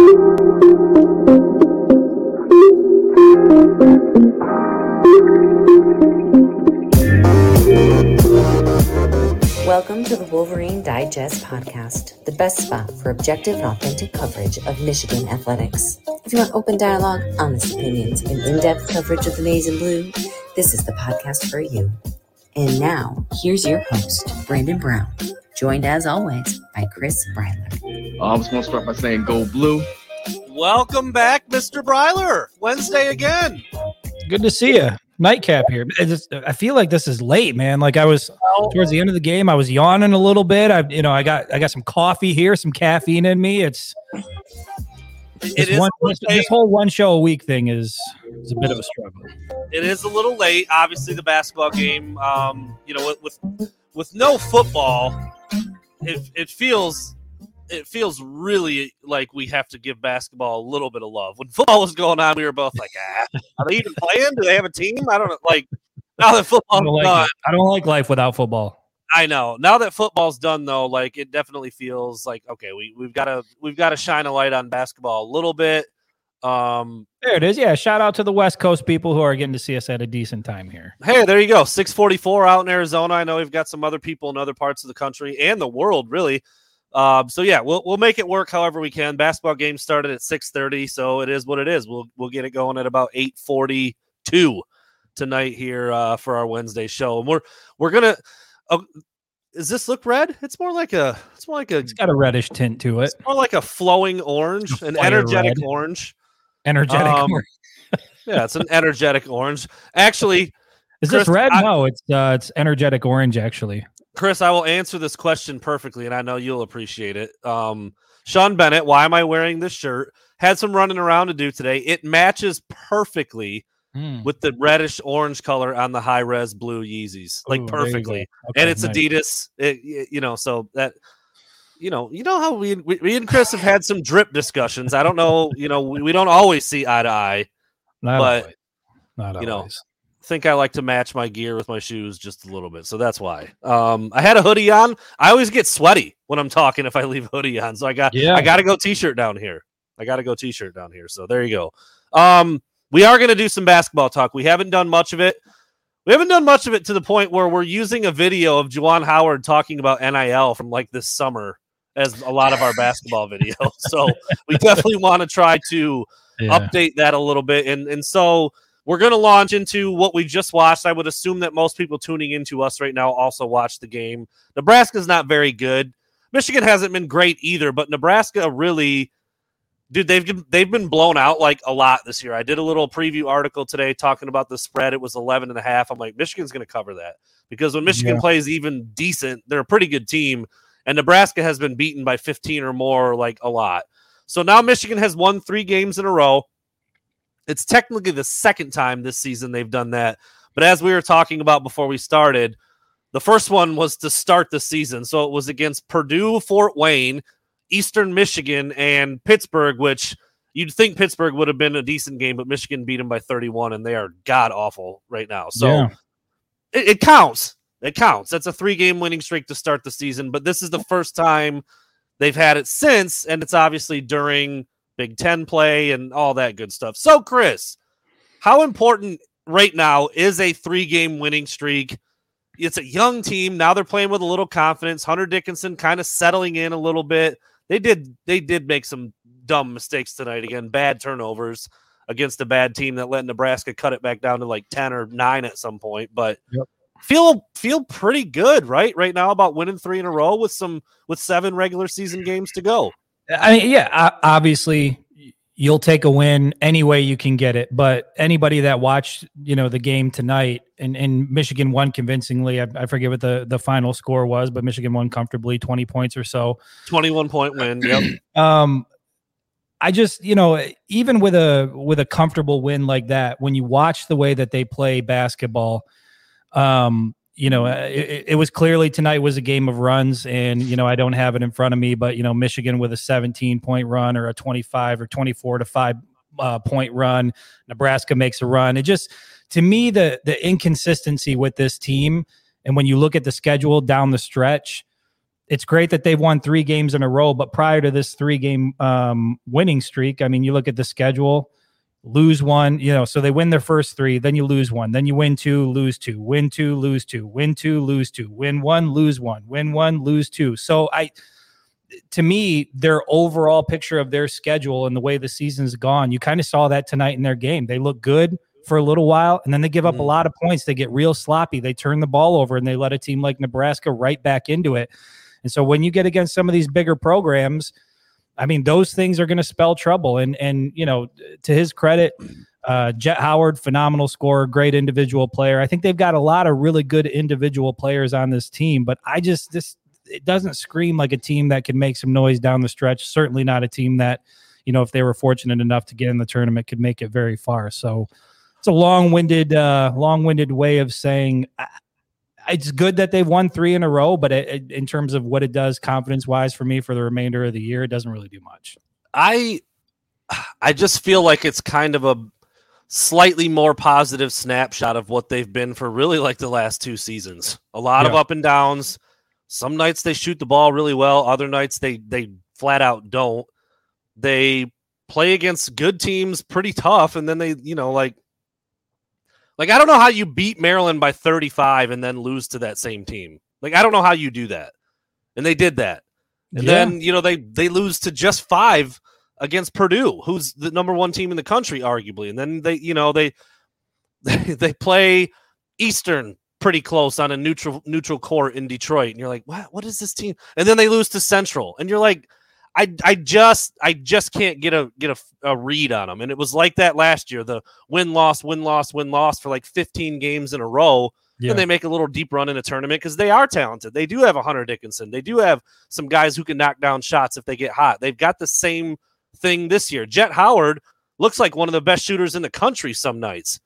Welcome to the Wolverine Digest podcast, the best spot for objective and authentic coverage of Michigan athletics. If you want open dialogue, honest opinions, and in depth coverage of the maize and blue, this is the podcast for you. And now, here's your host, Brandon Brown, joined as always by Chris Breiler. I was going to start by saying go blue. Welcome back, Mr. Breiler. Wednesday again. Good to see you. Nightcap here. Just, I feel like this is late, man. Like I was towards the end of the game, I was yawning a little bit. I, you know, I got I got some coffee here, some caffeine in me. It's it this, one, this, this, whole one show a week thing is is a bit of a struggle. It is a little late. Obviously, the basketball game. Um, you know, with with, with no football, it it feels it feels really like we have to give basketball a little bit of love. When football was going on, we were both like, ah, are they even playing? Do they have a team? I don't know. Like now that football, I don't, like, I don't like life without football. I know. Now that football's done, though, like it definitely feels like okay, we we've got to we've got to shine a light on basketball a little bit. Um, there it is. Yeah, shout out to the West Coast people who are getting to see us at a decent time here. Hey, there you go. Six forty four out in Arizona. I know we've got some other people in other parts of the country and the world, really. Um, so yeah, we'll we'll make it work however we can. Basketball game started at six thirty, so it is what it is. We'll we'll get it going at about eight forty two tonight here uh, for our Wednesday show, and we're we're gonna. Uh, does this look red? It's more like a. It's more like a. It's got a reddish tint to it. It's more like a flowing orange, an energetic red. orange. Energetic um, orange. yeah, it's an energetic orange. Actually, is Chris, this red? I, no, it's uh, it's energetic orange. Actually, Chris, I will answer this question perfectly, and I know you'll appreciate it. Um, Sean Bennett, why am I wearing this shirt? Had some running around to do today. It matches perfectly mm. with the reddish orange color on the high res blue Yeezys, like Ooh, perfectly. Okay, and it's nice. Adidas. It, you know, so that you know, you know how we, we, and Chris have had some drip discussions. I don't know, you know, we, we don't always see eye to eye, Not but always. Not you always. know, think I like to match my gear with my shoes just a little bit, so that's why. Um, I had a hoodie on. I always get sweaty when I'm talking if I leave hoodie on, so I got yeah. I got to go t-shirt down here. I got to go t-shirt down here. So there you go. Um, we are going to do some basketball talk. We haven't done much of it. We haven't done much of it to the point where we're using a video of Juwan Howard talking about NIL from like this summer as a lot of our basketball videos. So we definitely want to try to yeah. update that a little bit. And and so we're going to launch into what we just watched. I would assume that most people tuning into us right now also watched the game. Nebraska's not very good. Michigan hasn't been great either, but Nebraska really dude they've they've been blown out like a lot this year i did a little preview article today talking about the spread it was 11 and a half i'm like michigan's going to cover that because when michigan yeah. plays even decent they're a pretty good team and nebraska has been beaten by 15 or more like a lot so now michigan has won three games in a row it's technically the second time this season they've done that but as we were talking about before we started the first one was to start the season so it was against purdue fort wayne Eastern Michigan and Pittsburgh, which you'd think Pittsburgh would have been a decent game, but Michigan beat them by 31, and they are god awful right now. So yeah. it, it, counts. It counts. That's a three game winning streak to start the season, but this is the first time they've had it since, and it's obviously during Big Ten play and all that good stuff. So, Chris, how important right now is a three game winning streak? It's a young team. Now they're playing with a little confidence. Hunter Dickinson kind of settling in a little bit they did they did make some dumb mistakes tonight again, bad turnovers against a bad team that let Nebraska cut it back down to like 10 or 9 at some point, but yep. Feel feel pretty good, right? Right now about winning 3 in a row with some with 7 regular season games to go. I mean, yeah, obviously you'll take a win any way you can get it. But anybody that watched, you know, the game tonight and, and Michigan won convincingly. I, I, forget what the, the final score was, but Michigan won comfortably, 20 points or so. 21 point win. Yep. um, I just, you know, even with a with a comfortable win like that, when you watch the way that they play basketball, um, you know, uh, it, it, was clearly tonight was a game of runs, and you know, I don't have it in front of me, but you know, Michigan with a 17 point run or a 25 or 24 to five uh, point run, Nebraska makes a run. It just, to me, the the inconsistency with this team, and when you look at the schedule down the stretch, it's great that they've won three games in a row, but prior to this three game um, winning streak, I mean, you look at the schedule, lose one, you know, so they win their first three, then you lose one, then you win two, lose two, win two, lose two, win two, lose two, win one, lose one, win one, lose two. So I, to me, their overall picture of their schedule and the way the season's gone, you kind of saw that tonight in their game. They look good for a little while and then they give up mm. a lot of points. They get real sloppy. They turn the ball over and they let a team like Nebraska right back into it. And so when you get against some of these bigger programs, I mean, those things are going to spell trouble. And and you know, to his credit, uh, Jett Howard, phenomenal scorer, great individual player. I think they've got a lot of really good individual players on this team, but I just this it doesn't scream like a team that can make some noise down the stretch. Certainly not a team that, you know, if they were fortunate enough to get in the tournament, could make it very far. So it's a long-winded, uh, long-winded way of saying it's good that they've won three in a row, but it, it, in terms of what it does confidence wise for me for the remainder of the year, it doesn't really do much. I I just feel like it's kind of a slightly more positive snapshot of what they've been for really like the last two seasons. A lot yeah. of up and downs. Some nights they shoot the ball really well, other nights they they flat out don't. They play against good teams pretty tough and then they, you know, like like I don't know how you beat Maryland by 35 and then lose to that same team. Like I don't know how you do that. And they did that. And yeah. then, you know, they they lose to just 5 against Purdue, who's the number 1 team in the country arguably. And then they, you know, they they, they play Eastern pretty close on a neutral neutral court in Detroit and you're like, "What what is this team?" And then they lose to Central and you're like, I I just I just can't get a get a, a read on them. And it was like that last year. The win loss win loss win loss for like 15 games in a row. Yeah. And they make a little deep run in a tournament because they are talented. They do have a Hunter Dickinson. They do have some guys who can knock down shots if they get hot. They've got the same thing this year. Jett Howard looks like one of the best shooters in the country some nights.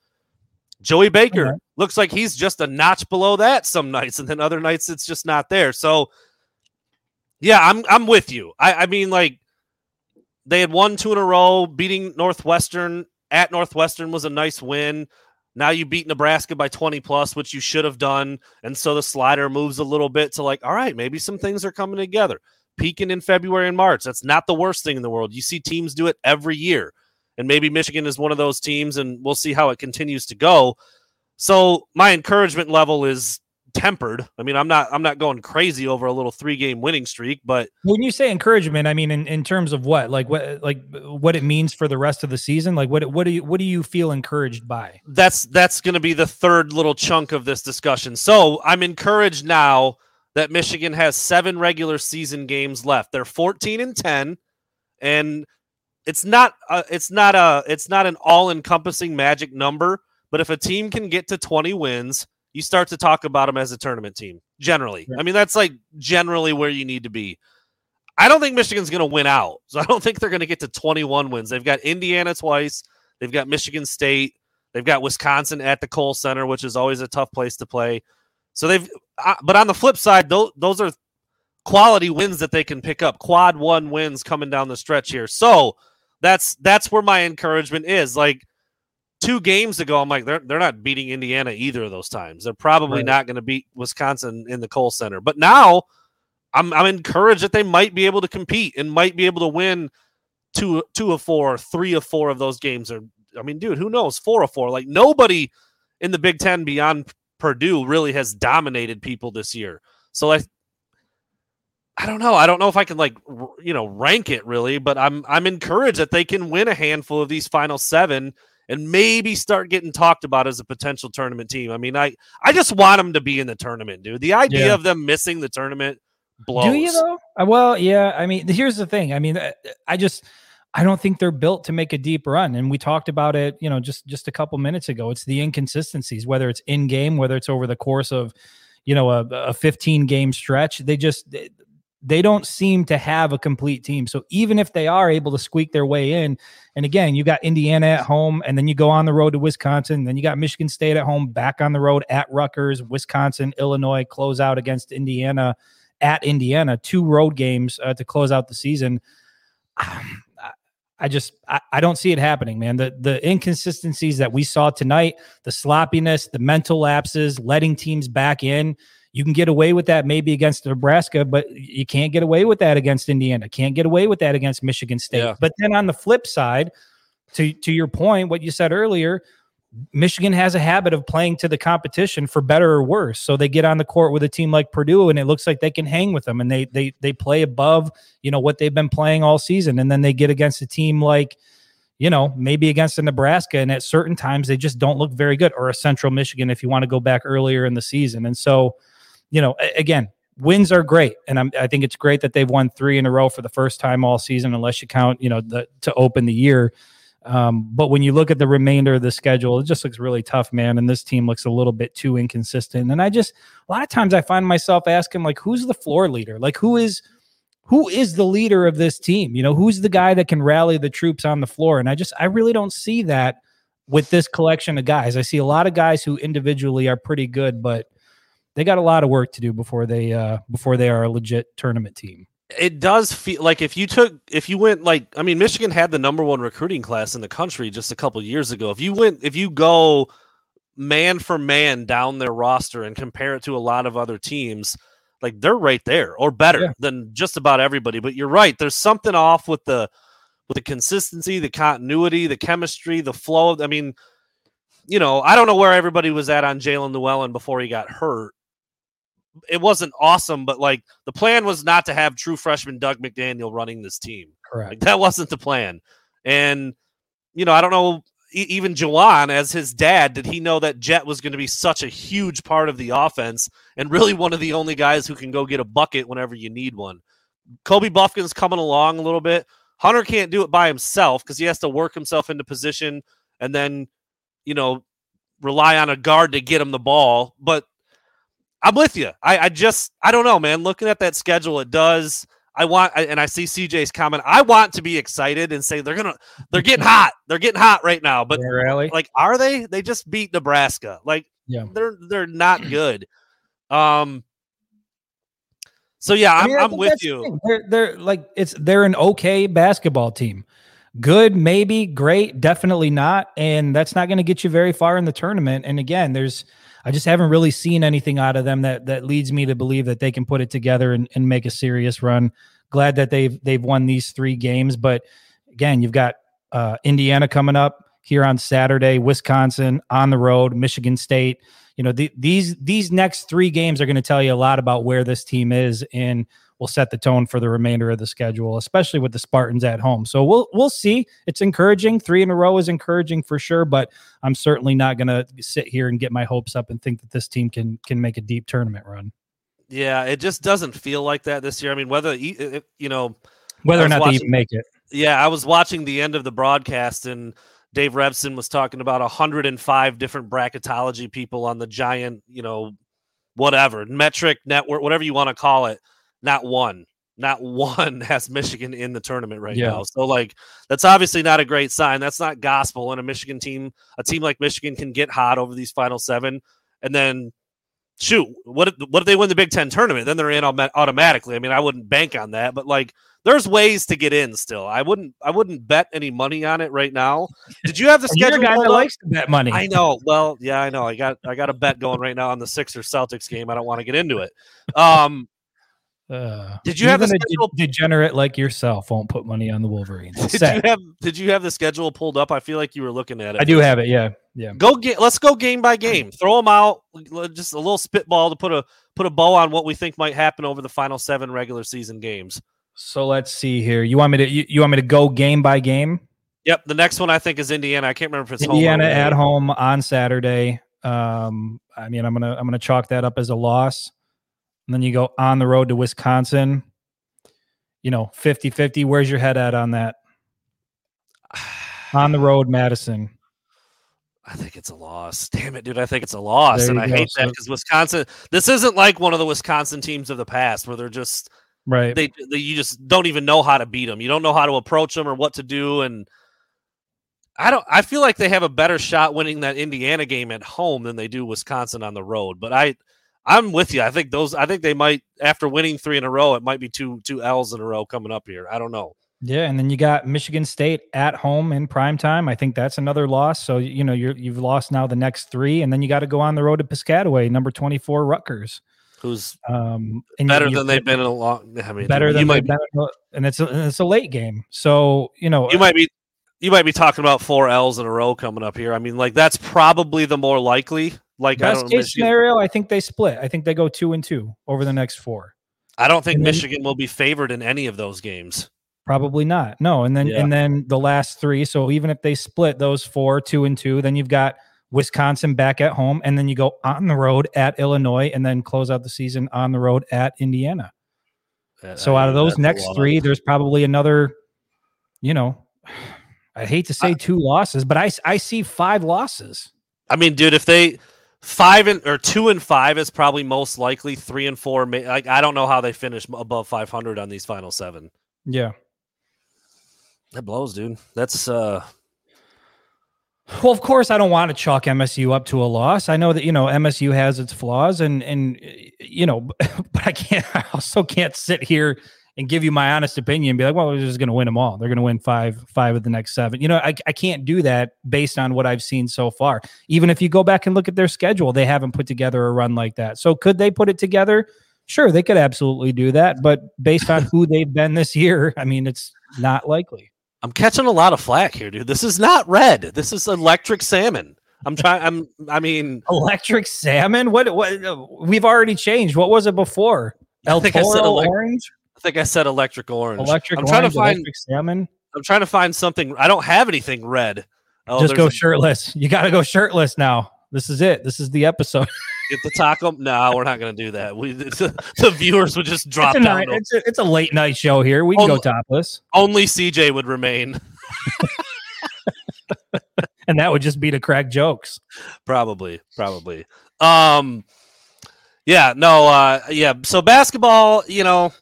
Joey Baker right. looks like he's just a notch below that some nights, and then other nights it's just not there. So yeah, I'm I'm with you. I, I mean, like they had won two in a row, beating Northwestern at Northwestern was a nice win. Now you beat Nebraska by 20 plus, which you should have done. And so the slider moves a little bit to like, all right, maybe some things are coming together. Peaking in February and March. That's not the worst thing in the world. You see teams do it every year. And maybe Michigan is one of those teams, and we'll see how it continues to go. So my encouragement level is tempered. I mean, I'm not I'm not going crazy over a little three game winning streak, but when you say encouragement, I mean in, in terms of what, like what like what it means for the rest of the season. Like what what do you what do you feel encouraged by? That's that's going to be the third little chunk of this discussion. So I'm encouraged now that Michigan has seven regular season games left. They're 14 and 10, and it's not a, it's not a it's not an all encompassing magic number. But if a team can get to 20 wins you start to talk about them as a tournament team. Generally, yeah. I mean that's like generally where you need to be. I don't think Michigan's going to win out, so I don't think they're going to get to 21 wins. They've got Indiana twice, they've got Michigan State, they've got Wisconsin at the Kohl Center, which is always a tough place to play. So they've, uh, but on the flip side, those those are quality wins that they can pick up. Quad one wins coming down the stretch here. So that's that's where my encouragement is. Like two games ago, I'm like, they're they're not beating Indiana either of those times. They're probably right. not going to beat Wisconsin in the Kohl Center. But now, I'm I'm encouraged that they might be able to compete and might be able to win two two of four, three of four of those games. Or I mean, dude, who knows? Four of four. Like nobody in the Big Ten beyond Purdue really has dominated people this year. So like. I don't know. I don't know if I can like you know rank it really, but I'm I'm encouraged that they can win a handful of these final seven and maybe start getting talked about as a potential tournament team. I mean, I I just want them to be in the tournament, dude. The idea yeah. of them missing the tournament blows. Do you though? Well, yeah. I mean, here's the thing. I mean, uh, I just I don't think they're built to make a deep run, and we talked about it. You know, just just a couple minutes ago. It's the inconsistencies, whether it's in game, whether it's over the course of you know a, a 15 game stretch. They just they don't seem to have a complete team. So even if they are able to squeak their way in, and again, you got Indiana at home, and then you go on the road to Wisconsin, then you got Michigan State at home, back on the road at Rutgers, Wisconsin, Illinois, close out against Indiana at Indiana, two road games uh, to close out the season. Um, I just I, I, don't see it happening, man. The the inconsistencies that we saw tonight, the sloppiness, the mental lapses, letting teams back in you can get away with that maybe against Nebraska, but you can't get away with that against Indiana. Can't get away with that against Michigan State. Yeah. But then on the flip side, to to your point, what you said earlier, Michigan has a habit of playing to the competition for better or worse. So they get on the court with a team like Purdue and it looks like they can hang with them and they they they play above, you know, what they've been playing all season and then they get against a team like you know, maybe against a Nebraska and at certain times they just don't look very good or a Central Michigan if you want to go back earlier in the season. And so you know, again, wins are great, and I'm, I think it's great that they've won three in a row for the first time all season, unless you count, you know, the to open the year. Um, but when you look at the remainder of the schedule, it just looks really tough, man. And this team looks a little bit too inconsistent. And I just a lot of times I find myself asking, like, who's the floor leader? Like, who is who is the leader of this team? You know, who's the guy that can rally the troops on the floor? And I just I really don't see that with this collection of guys. I see a lot of guys who individually are pretty good, but they got a lot of work to do before they uh before they are a legit tournament team. It does feel like if you took if you went like I mean Michigan had the number one recruiting class in the country just a couple years ago. If you went if you go man for man down their roster and compare it to a lot of other teams, like they're right there or better yeah. than just about everybody. But you're right, there's something off with the with the consistency, the continuity, the chemistry, the flow. I mean, you know, I don't know where everybody was at on Jaelin Llewellyn before he got hurt it wasn't awesome, but like the plan was not to have true freshman Dug McDaniel running this team. Correct. Like, that wasn't the plan. And you know, I don't know even Juwan as his dad, did he know that Jett was going to be such a huge part of the offense and really one of the only guys who can go get a bucket whenever you need one? Kobe Bufkin's coming along a little bit. Hunter can't do it by himself because he has to work himself into position and then, you know, rely on a guard to get him the ball. But I'm with you. I, I just I don't know, man. Looking at that schedule, it does. I want, and I see CJ's comment. I want to be excited and say they're gonna, they're getting hot. They're getting hot right now. But really? like, are they? They just beat Nebraska. Like, yeah, they're they're not good. Um. So yeah, I'm, I mean, I'm with you. They're they're like it's they're an okay basketball team. Good, maybe great, definitely not, and that's not going to get you very far in the tournament. And again, there's I just haven't really seen anything out of them that that leads me to believe that they can put it together and, and make a serious run. Glad that they've they've won these three games, but again, you've got uh, Indiana coming up here on Saturday, Wisconsin on the road, Michigan State. You know, the, these these next three games are going to tell you a lot about where this team is and will set the tone for the remainder of the schedule, especially with the Spartans at home. So we'll we'll see. It's encouraging. Three in a row is encouraging for sure, but I'm certainly not going to sit here and get my hopes up and think that this team can can make a deep tournament run. Yeah, it just doesn't feel like that this year. I mean, whether you know whether or not watching, they even make it. Yeah, I was watching the end of the broadcast and Dave Revsine was talking about 105 different bracketology people on the giant, you know, whatever metric network, whatever you want to call it not one, not one has Michigan in the tournament right yeah. now. So like that's obviously not a great sign. That's not gospel. And a Michigan team, a team like Michigan can get hot over these final seven, and then shoot, what if, what if they win the Big Ten tournament? Then they're in automatically. I mean, I wouldn't bank on that, but like there's ways to get in still. I wouldn't I wouldn't bet any money on it right now. Did you have the schedule? Guy that likes to bet money. I know. Well, yeah, I know. I got I got a bet going right now on the Sixers Celtics game. I don't want to get into it. Um uh, did you have a schedule? degenerate like yourself won't put money on the Wolverines? did you have Did you have the schedule pulled up? I feel like you were looking at it. I do have it. Yeah, yeah. Go get. Let's go game by game. Throw them out. Just a little spitball to put a put a bow on what we think might happen over the final seven regular season games. So let's see here. You want me to you, you want me to go game by game? Yep. The next one I think is Indiana. I can't remember if it's Indiana home at home on Saturday. Um, I mean, I'm gonna I'm gonna chalk that up as a loss and then you go on the road to Wisconsin, you know, 50 50. Where's your head at on that? on the road, Madison. I think it's a loss. Damn it, dude. I think it's a loss. And I go. hate that because Wisconsin, this isn't like one of the Wisconsin teams of the past where they're just, right. They, they, you just don't even know how to beat them. You don't know how to approach them or what to do. And I don't, I feel like they have a better shot winning that Indiana game at home than they do Wisconsin on the road. But I, I'm with you. I think those. I think they might after winning three in a row. It might be two two L's in a row coming up here. I don't know. Yeah, and then you got Michigan State at home in prime time. I think that's another loss. So you know you're you've lost now the next three, and then you got to go on the road to Piscataway, number twenty four Rutgers. who's um, better than they've been in a long. I mean, better than they've been, and it's a, and it's a late game. So you know, you might be you might be talking about four L's in a row coming up here. I mean, like that's probably the more likely. Like best case scenario, I think they split. I think they go two and two over the next four. I don't think and Michigan then, will be favored in any of those games. Probably not. No, and then yeah. and then the last three. So even if they split those four, two and two, then you've got Wisconsin back at home, and then you go on the road at Illinois, and then close out the season on the road at Indiana. so I out of those next three, there's probably another, you know, I hate to say uh, two losses, but I I see five losses. I mean, dude, if they five and or two and five is probably most likely. Three and four, like I don't know how they finish above 500 on these final seven. Yeah, that blows, dude. That's uh well, of course, I don't want to chalk MSU up to a loss. I know that you know MSU has its flaws, and and you know, but I can't. I also can't sit here and give you my honest opinion be like, well, they're just going to win them all. They're going to win five, five of the next seven. You know, I, I can't do that based on what I've seen so far. Even if you go back and look at their schedule, they haven't put together a run like that. So could they put it together? Sure, they could absolutely do that. But based on who they've been this year, I mean, it's not likely. I'm catching a lot of flack here, dude. This is not red. This is electric salmon. I'm trying. I'm. I mean, electric salmon. What? What? We've already changed. What was it before? El I Toro elect- orange. I think I said electric orange. Electric. I'm orange, trying to find salmon. I'm trying to find something. I don't have anything red. Oh, Just go a- shirtless. You got to go shirtless now. This is it. This is the episode. Get the taco. No, we're not going to do that. We the, the, viewers would just drop it's down. Night, it's, a, it's a late night show here. We can only, go topless. Only CJ would remain. and that would just be to crack jokes. Probably, probably. Um, yeah, no, uh, yeah. So basketball, you know,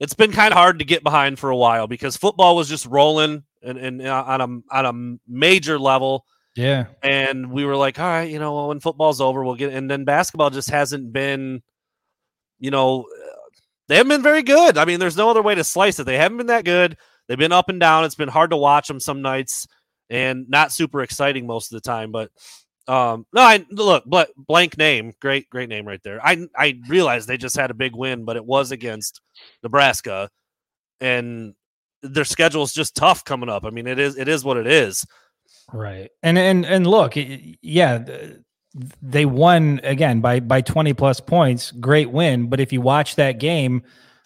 it's been kind of hard to get behind for a while because football was just rolling and, and uh, on a on a major level yeah. And we were like, all right, you know, well, when football's over, we'll get. And then basketball just hasn't been, you know, they haven't been very good. I mean, there's no other way to slice it. They haven't been that good. They've been up and down. It's been hard to watch them some nights and not super exciting most of the time. But um, no, I look but blank name, great, great name right there. I I realized they just had a big win, but it was against Nebraska, and their schedule is just tough coming up. I mean, it is it is what it is. Right. And and and look, yeah, they won again by by 20 plus points. Great win, but if you watch that game,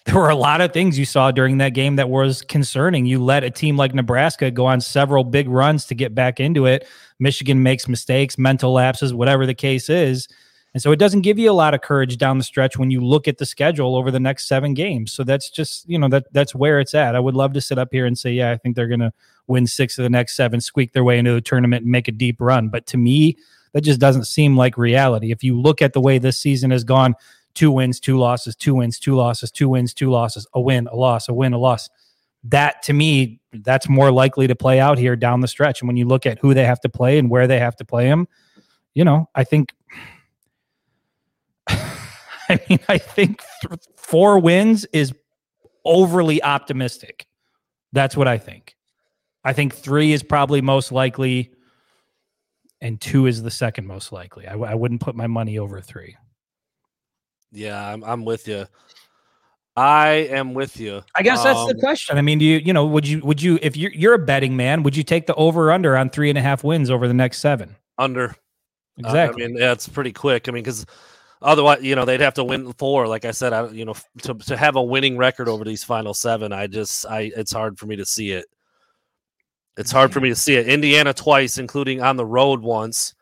there were a lot of things you saw during that game that was concerning. You let a team like Nebraska go on several big runs to get back into it. Michigan makes mistakes, mental lapses, whatever the case is. And so it doesn't give you a lot of courage down the stretch when you look at the schedule over the next seven games. So that's just, you know, that that's where it's at. I would love to sit up here and say, yeah, I think they're gonna win six of the next seven, squeak their way into the tournament and make a deep run. But to me, that just doesn't seem like reality. If you look at the way this season has gone, two wins, two losses, two wins, two losses, two wins, two losses, a win, a loss, a win, a loss. That to me, that's more likely to play out here down the stretch. And when you look at who they have to play and where they have to play them, you know, I think I mean, I think th- four wins is overly optimistic. That's what I think. I think three is probably most likely, and two is the second most likely. I w- I wouldn't put my money over three. Yeah, I'm, I'm with you. I am with you. I guess that's um, the question. I mean, do you, you know, would you, would you, if you're, you're a betting man, would you take the over under on three and a half wins over the next seven? Under. Exactly. Uh, I mean, yeah, it's pretty quick. I mean, because Otherwise, you know, they'd have to win four. Like I said, I you know to to have a winning record over these final seven, I just I it's hard for me to see it. It's hard for me to see it. Indiana twice, including on the road once.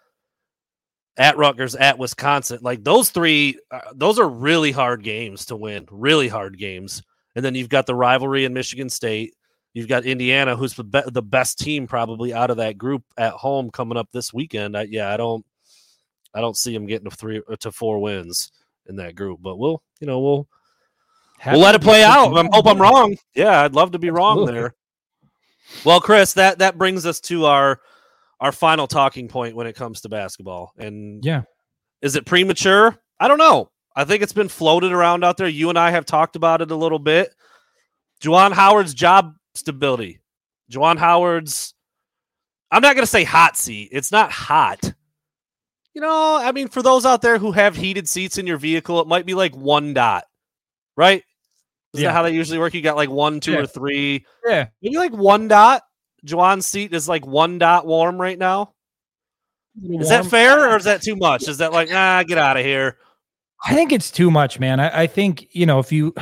At Rutgers, at Wisconsin, like those three, uh, those are really hard games to win. Really hard games. And then you've got the rivalry in Michigan State. You've got Indiana, who's the, be- the best team probably out of that group at home coming up this weekend. I, yeah, I don't. I don't see them getting to three uh, to four wins in that group. But we'll, you know, we'll Happy we'll let it play out. I hope I'm wrong. Yeah, I'd love to be wrong Absolutely. there. Well, Chris, that that brings us to our our final talking point when it comes to basketball. And yeah, is it premature? I don't know. I think it's been floated around out there. You and I have talked about it a little bit. Juwan Howard's job stability. Juwan Howard's I'm not going to say hot seat. It's not hot you know, I mean, for those out there who have heated seats in your vehicle, it might be like one dot, right? Is yeah. that how they usually work? You got like one, two, yeah. or three. Yeah. Maybe like one dot. Juwan's seat is like one dot warm right now. Is that fair or is that too much? Is that like, ah, get out of here? I think it's too much, man. I, I think, you know, if you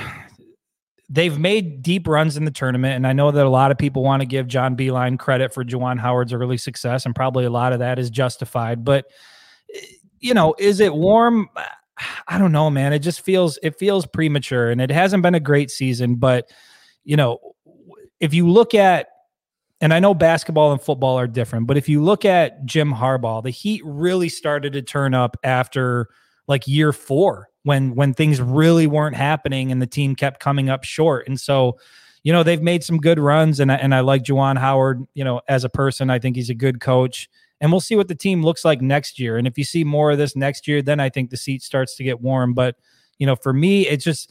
they've made deep runs in the tournament, and I know that a lot of people want to give John Beilein credit for Juwan Howard's early success, and probably a lot of that is justified. But you know, is it warm? I don't know, man. It just feels it feels premature, and it hasn't been a great season. But you know, if you look at and I know basketball and football are different, but if you look at Jim Harbaugh, the Heat really started to turn up after like year four when when things really weren't happening and the team kept coming up short. And so, you know, they've made some good runs, and I, and I like Juwan Howard. You know, as a person, I think he's a good coach. And we'll see what the team looks like next year. And if you see more of this next year, then I think the seat starts to get warm. But you know, for me, it's just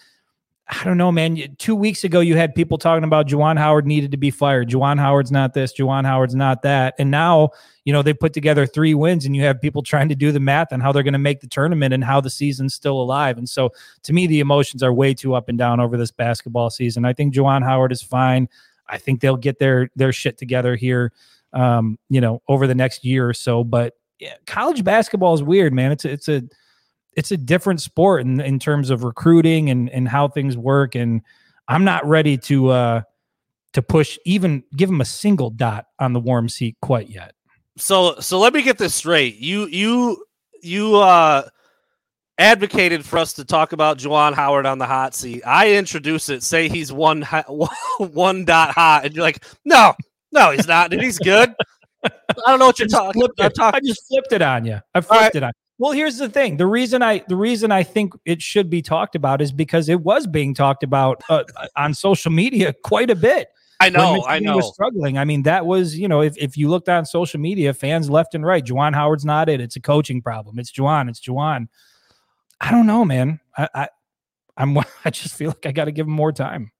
I don't know, man. Two weeks ago, you had people talking about Juwan Howard needed to be fired. Juwan Howard's not this. Juwan Howard's not that. And now, you know, they put together three wins, and you have people trying to do the math on how they're going to make the tournament and how the season's still alive. And so, to me, the emotions are way too up and down over this basketball season. I think Juwan Howard is fine. I think they'll get their their shit together here, um, you know, over the next year or so. But yeah, college basketball is weird, man. It's it's a it's a different sport in, in terms of recruiting and and how things work and i'm not ready to uh to push even give him a single dot on the warm seat quite yet so so let me get this straight you you you uh advocated for us to talk about Juwan Howard on the hot seat. I introduce it, say he's one one dot hot, and you're like, no, no, he's not, and he's good. I don't know what you're talking. Talk- I just flipped it on you. I flipped right. it on. Well, here's the thing. The reason I the reason I think it should be talked about is because it was being talked about uh, on social media quite a bit. I know, I know. Was struggling. I mean, that was you know, if, if you looked on social media, fans left and right, Juwan Howard's not it. It's a coaching problem. It's Juwan. It's Juwan. I don't know, man. I, I I'm I just feel like I got to give him more time.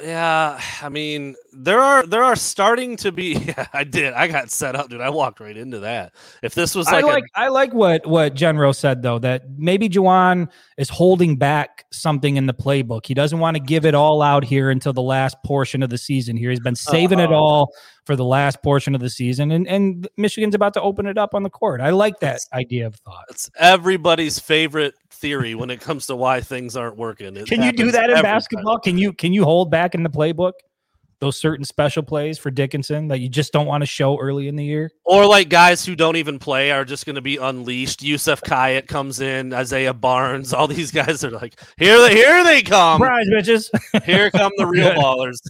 Yeah, I mean, there are there are starting to be. Yeah, I did. I got set up, dude. I walked right into that. If this was like, I like, a, I like what what Genro said though that maybe Juwan is holding back something in the playbook. He doesn't want to give it all out here until the last portion of the season. Here, he's been saving uh-huh. it all for the last portion of the season, and and Michigan's about to open it up on the court. I like that idea of thought. It's everybody's favorite theory when it comes to why things aren't working. It can you do that in basketball? Time. Can you can you hold back in the playbook? Those certain special plays for Dickinson that you just don't want to show early in the year, or like guys who don't even play are just going to be unleashed. Youssef Khayat comes in, Isaiah Barnes, all these guys are like, here they here they come, surprise bitches, here come the real ballers.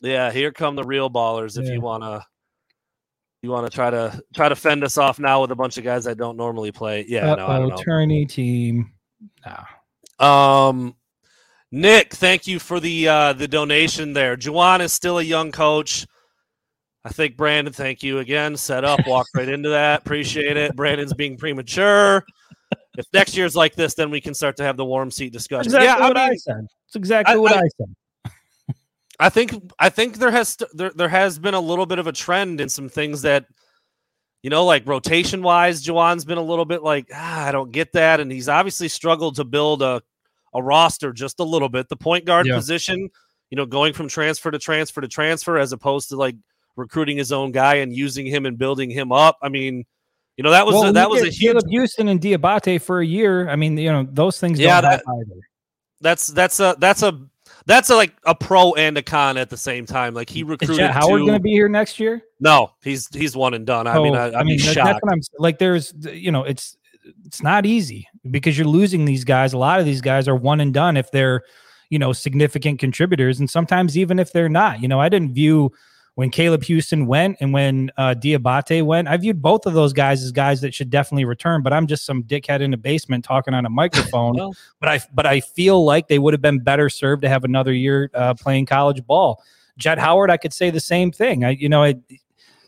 Yeah, here come the real ballers. If yeah. you wanna you want to try to try to fend us off now with a bunch of guys that don't normally play. Yeah, Uh-oh, no, I don't know. Tourney team. No. Um, Nick, thank you for the uh, the donation there. Juwan is still a young coach. I think Brandon, thank you again. Set up, walk right into that. Appreciate it. Brandon's being premature. If next year's like this, then we can start to have the warm seat discussion. Exactly yeah, what I, mean, I said. It's exactly I, what I, I said. I think I think there has there there has been a little bit of a trend in some things that you know, like rotation wise, Juwan's been a little bit like, ah, I don't get that. And he's obviously struggled to build a, a roster just a little bit. The point guard yeah. position, you know, going from transfer to transfer to transfer as opposed to like recruiting his own guy and using him and building him up. I mean, you know, that was well, a, that was a huge Houston and Diabate for a year. I mean, you know, those things yeah, that, That's that's a that's a that's a, like a pro and a con at the same time. Like he recruited. Is Howard going to be here next year? No, he's he's one and done. I mean, oh, I, I, I mean, shocked. That's what I'm like. There's, you know, it's it's not easy because you're losing these guys. A lot of these guys are one and done if they're, you know, significant contributors, and sometimes even if they're not. You know, I didn't view when Caleb Houston went and when uh, Diabate went, I viewed both of those guys as guys that should definitely return. But I'm just some dickhead in a basement talking on a microphone. well, but I but I feel like they would have been better served to have another year uh, playing college ball. Jett Howard, I could say the same thing. I you know I,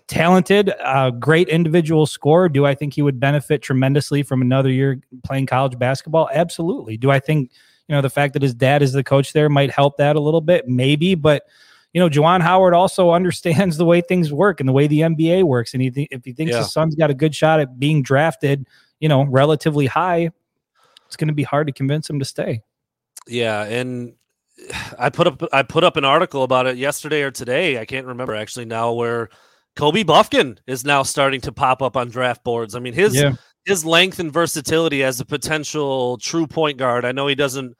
talented, uh, great individual scorer. Do I think he would benefit tremendously from another year playing college basketball? Absolutely. Do I think you know the fact that his dad is the coach there might help that a little bit? Maybe, but you know, Juwan Howard also understands the way things work and the way the NBA works. And he th- if he thinks yeah. his son's got a good shot at being drafted, you know, relatively high, it's going to be hard to convince him to stay. Yeah, and I put up I put up an article about it yesterday or today. I can't remember actually now where Kobe Bufkin is now starting to pop up on draft boards. I mean, his yeah. his length and versatility as a potential true point guard. I know he doesn't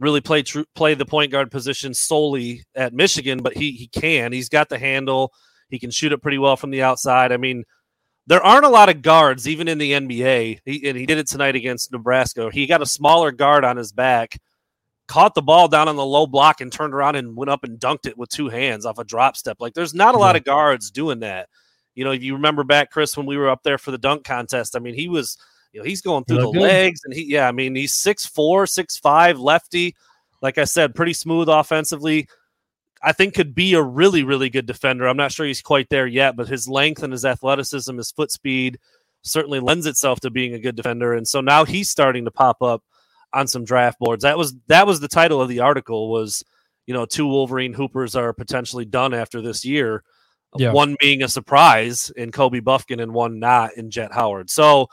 really play true play the point guard position solely at Michigan, but he he can. He's got the handle. He can shoot it pretty well from the outside. I mean, there aren't a lot of guards even in the NBA. He, and he did it tonight against Nebraska. He got a smaller guard on his back, caught the ball down on the low block and turned around and went up and dunked it with two hands off a drop step. Like there's not a lot of guards doing that. You know, if you remember back, Chris, when we were up there for the dunk contest, I mean, he was, you know, he's going through the good. legs and he, yeah, I mean, he's six four, six five, lefty. Like I said, pretty smooth offensively. I think could be a really, really good defender. I'm not sure he's quite there yet, but his length and his athleticism, his foot speed certainly lends itself to being a good defender. And so now he's starting to pop up on some draft boards. That was that was the title of the article was, you know, two Wolverine Hoopers are potentially done after this year. Yeah. One being a surprise in Kobe Bufkin and one not in Jett Howard. So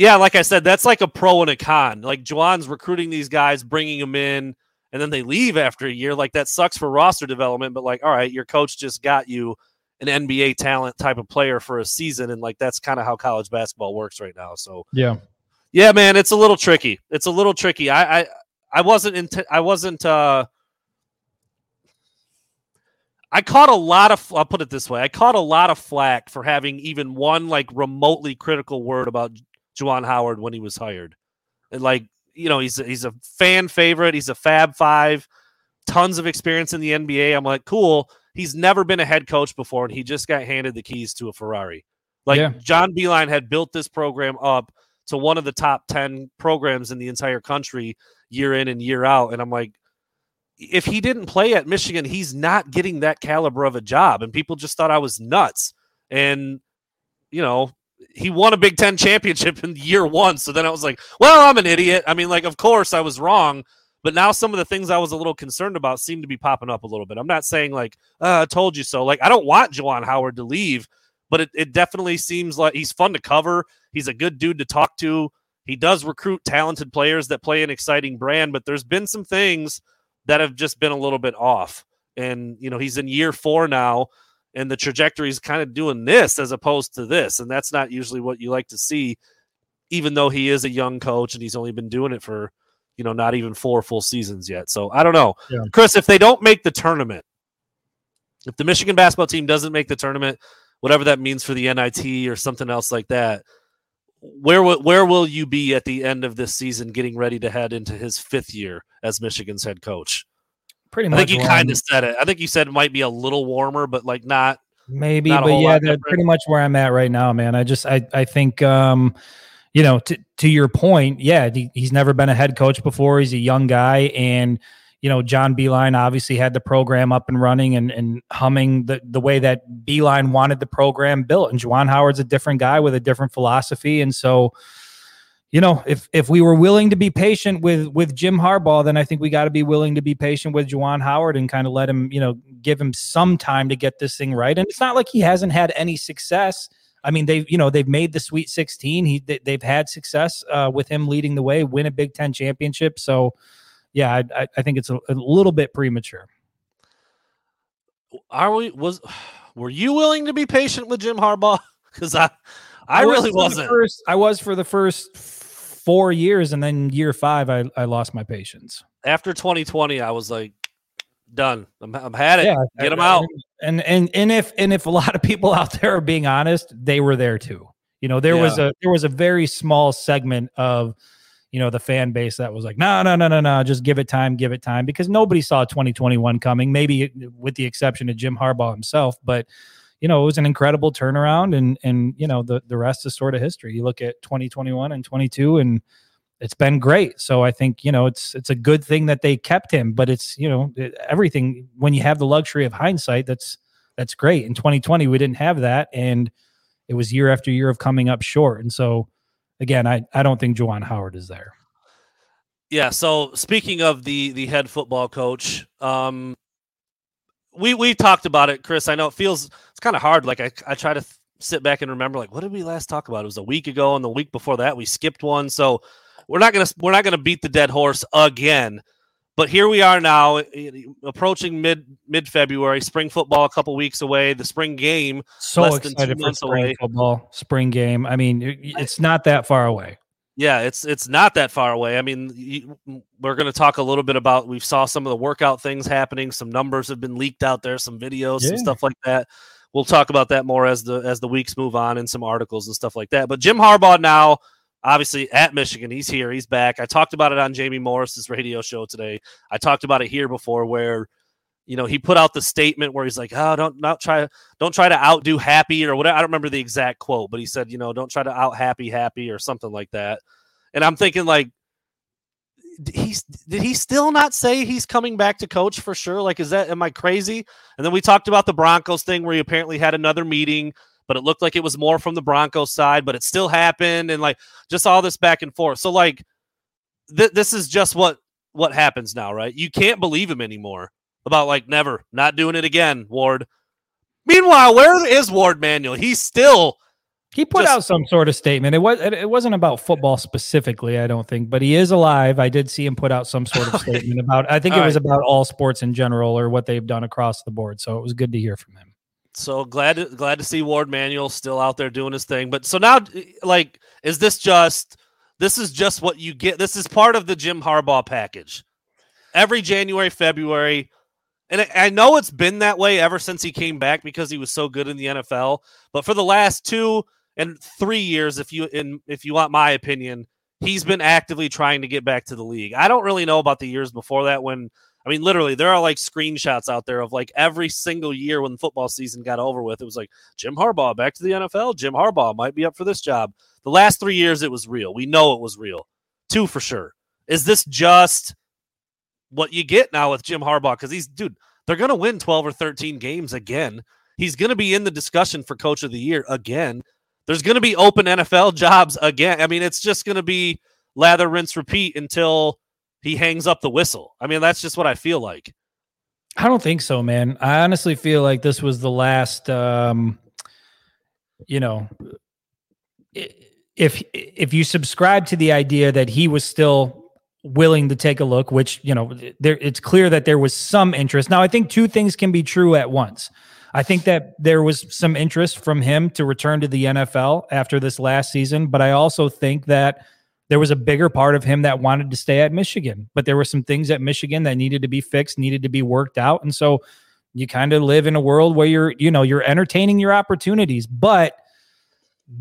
yeah, like I said, that's like a pro and a con. Like Juwan's recruiting these guys, bringing them in – and then they leave after a year. Like that sucks for roster development, but like, all right, your coach just got you an NBA talent type of player for a season, and like that's kind of how college basketball works right now. So yeah, yeah, man, it's a little tricky. It's a little tricky. I I, I wasn't in. I wasn't. uh I caught a lot of. I'll put it this way: I caught a lot of flack for having even one like remotely critical word about Juwan Howard when he was hired, and like you know, he's he's a fan favorite. He's a Fab Five, tons of experience in the NBA. I'm like, cool. He's never been a head coach before, and he just got handed the keys to a Ferrari. Like yeah. John Beilein had built this program up to one of the top 10 programs in the entire country year in and year out. And I'm like, if he didn't play at Michigan, he's not getting that caliber of a job. And people just thought I was nuts. And, you know, he won a Big Ten championship in year one. So then I was like, well, I'm an idiot. I mean, like, of course I was wrong. But now some of the things I was a little concerned about seem to be popping up a little bit. I'm not saying like, uh, I told you so. Like, I don't want Juwan Howard to leave, but it, it definitely seems like he's fun to cover. He's a good dude to talk to. He does recruit talented players that play an exciting brand, but there's been some things that have just been a little bit off. And, you know, he's in year four now and the trajectory is kind of doing this as opposed to this. And that's not usually what you like to see, even though he is a young coach and he's only been doing it for, you know, not even four full seasons yet. So I don't know. Yeah. Chris, if they don't make the tournament, if the Michigan basketball team doesn't make the tournament, whatever that means for the NIT or something else like that, where where will you be at the end of this season getting ready to head into his fifth year as Michigan's head coach? Pretty much. I think you kind of said it. I think you said it might be a little warmer, but like not maybe. Not but yeah, that's pretty much where I'm at right now, man. I just I I think um you know to to your point, yeah, he, he's never been a head coach before. He's a young guy and you know, John Beilein obviously had the program up and running and, and humming the, the way that Beilein wanted the program built. And Juwan Howard's a different guy with a different philosophy. And so, you know, if if we were willing to be patient with with Jim Harbaugh, then I think we got to be willing to be patient with Juwan Howard and kind of let him, you know, give him some time to get this thing right. And it's not like he hasn't had any success. I mean, they've you know they've made the Sweet 16. He they, have had success uh, with him leading the way, win a Big Ten championship. So, yeah, I, I think it's a, a little bit premature. Are we was were you willing to be patient with Jim Harbaugh? Because I I, I really wasn't. First, I was for the first four years, and then year five, I, I lost my patience. After 2020, I was like, done. I'm, I'm had it. Yeah, Get them out. And and and if and if a lot of people out there are being honest, they were there too. You know, there yeah. was a there was a very small segment of you know the fan base that was like, no, no, no, no, no, just give it time, give it time, because nobody saw 2021 coming. Maybe uh, with the exception of Jim Harbaugh himself, but you know, it was an incredible turnaround and and you know, the the rest is sort of history. You look at 2021 and 22 and it's been great. So I think, you know, it's it's a good thing that they kept him, but it's, you know, everything when you have the luxury of hindsight, that's that's great. In 2020 we didn't have that and it was year after year of coming up short. And so again, I I don't think Juwan Howard is there. Yeah, so speaking of the the head football coach, um we we talked about it, Chris. I know it feels it's kind of hard. Like I I try to th- sit back and remember like what did we last talk about? It was a week ago, and the week before that we skipped one. So we're not gonna we're not gonna beat the dead horse again. But here we are now, approaching mid mid February. Spring football a couple weeks away. The spring game so less excited than two months spring away. Football spring game. I mean, it's not that far away. Yeah, it's it's not that far away. I mean, you, we're going to talk a little bit about. We saw some of the workout things happening. Some numbers have been leaked out there. Some videos, yeah. some stuff like that. We'll talk about that more as the as the weeks move on, and some articles and stuff like that. But Jim Harbaugh now obviously at Michigan. He's here. He's back. I talked about it on Jamie Morris's radio show today. I talked about it here before, where you know he put out the statement where he's like, "Oh, don't not try don't try to outdo Happy or whatever." I don't remember the exact quote, but he said, "You know, don't try to out Happy Happy or something like that." And I'm thinking like. He's did he still not say he's coming back to coach for sure? Like, is that am I crazy? And then we talked about the Broncos thing where he apparently had another meeting but it looked like it was more from the Broncos side, but it still happened and like just all this back and forth. So like th- this is just what what happens now, right? You can't believe him anymore about like never not doing it again, Warde. Meanwhile, where is Warde Manuel? He's still he put just, out some sort of statement. It was it wasn't about football specifically, I don't think, but he is alive. I did see him put out some sort of statement about. I think it was right. about all sports in general or what they've done across the board. So it was good to hear from him. So glad to, glad to see Warde Manuel still out there doing his thing. But so now, like, is this just this is just what you get? This is part of the Jim Harbaugh package. Every January, February, and I know it's been that way ever since he came back because he was so good in the NFL. But for the last two and three years, if you in if you want my opinion, he's been actively trying to get back to the league. I don't really know about the years before that when I mean, literally, there are like screenshots out there of like every single year when football season got over with. It was like Jim Harbaugh back to the NFL. Jim Harbaugh might be up for this job. The last three years, it was real. We know it was real. Two for sure. Is this just what you get now with Jim Harbaugh? Because he's, dude, they're to win 12 or 13 games again. He's to be in the discussion for coach of the year again. There's to be open NFL jobs again. I mean, it's just to be lather, rinse, repeat until he hangs up the whistle. I mean, that's just what I feel like. I don't think so, man. I honestly feel like this was the last um you know if if you subscribe to the idea that he was still willing to take a look, which, you know, there it's clear that there was some interest. Now, I think two things can be true at once. I think that there was some interest from him to return to the NFL after this last season, but I also think that there was a bigger part of him that wanted to stay at Michigan, but there were some things at Michigan that needed to be fixed, needed to be worked out. And so you kind of live in a world where you're, you know, you're entertaining your opportunities. But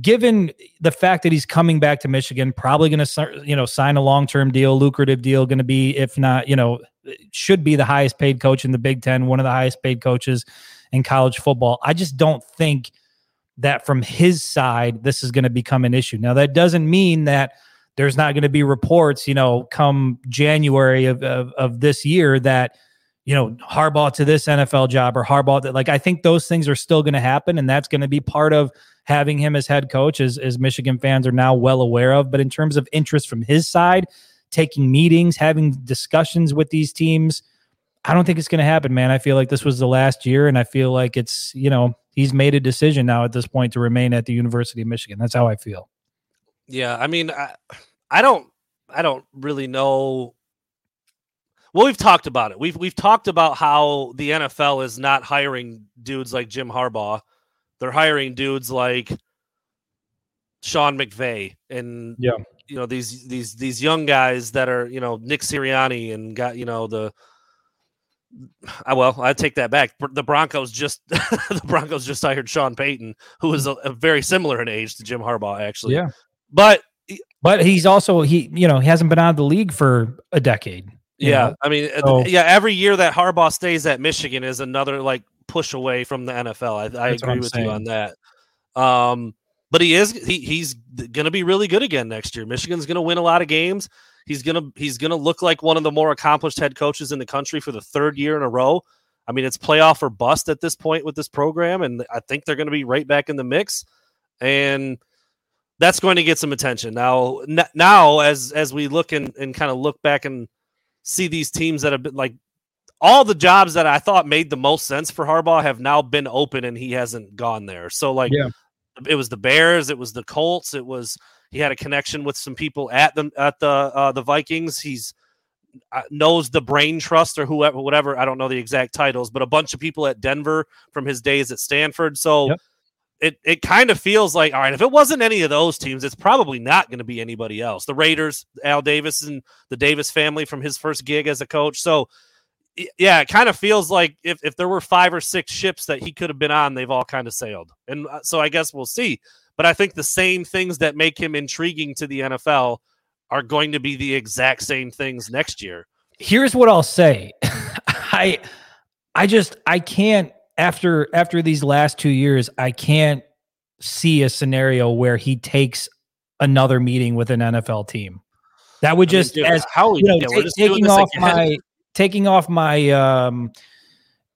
given the fact that he's coming back to Michigan, probably going to, you know, sign a long term deal, lucrative deal, going to be, if not, you know, should be the highest paid coach in the Big Ten, one of the highest paid coaches in college football. I just don't think that from his side, this is going to become an issue. Now, that doesn't mean that there's not going to be reports, you know, come January of, of, of this year that, you know, Harbaugh to this NFL job or Harbaugh that like I think those things are still going to happen and that's going to be part of having him as head coach as, as Michigan fans are now well aware of. But in terms of interest from his side, taking meetings, having discussions with these teams, I don't think it's going to happen, man. I feel like this was the last year and I feel like it's, you know, he's made a decision now at this point to remain at the University of Michigan. That's how I feel. Yeah, I mean, I, I don't I don't really know. Well, we've talked about it. We've we've talked about how the NFL is not hiring dudes like Jim Harbaugh. They're hiring dudes like Sean McVay and yeah, you know these these these young guys that are you know Nick Sirianni and got you know the. I, well, I take that back. The Broncos just the Broncos just hired Sean Payton, who is a, a very similar in age to Jim Harbaugh, actually. Yeah, but but he's also he you know he hasn't been out of the league for a decade. Yeah, know? I mean, so, yeah, every year that Harbaugh stays at Michigan is another like push away from the NFL. I, I agree with saying. you on that. Um, but he is he, he's going to be really good again next year. Michigan's going to win a lot of games. He's gonna he's gonna look like one of the more accomplished head coaches in the country for the third year in a row. I mean, it's playoff or bust at this point with this program, and I think they're going to be right back in the mix. And that's going to get some attention now. N- now, as as we look and, and kind of look back and see these teams that have been like all the jobs that I thought made the most sense for Harbaugh have now been open and he hasn't gone there. So like yeah. it was the Bears, it was the Colts, it was he had a connection with some people at the at the uh, the Vikings. He's uh, knows the brain trust or whoever whatever I don't know the exact titles, but a bunch of people at Denver from his days at Stanford. So yep. It it kind of feels like all right, if it wasn't any of those teams, it's probably not going to be anybody else. The Raiders, Al Davis and the Davis family from his first gig as a coach. So yeah, it kind of feels like if, if there were five or six ships that he could have been on, they've all kind of sailed. And uh, so I guess we'll see. But I think the same things that make him intriguing to the NFL are going to be the exact same things next year. Here's what I'll say. I I just I can't after after these last 2 years, I can't see a scenario where he takes another meeting with an NFL team. That would just I mean, dude, as how you know, t- taking off again. my taking off my um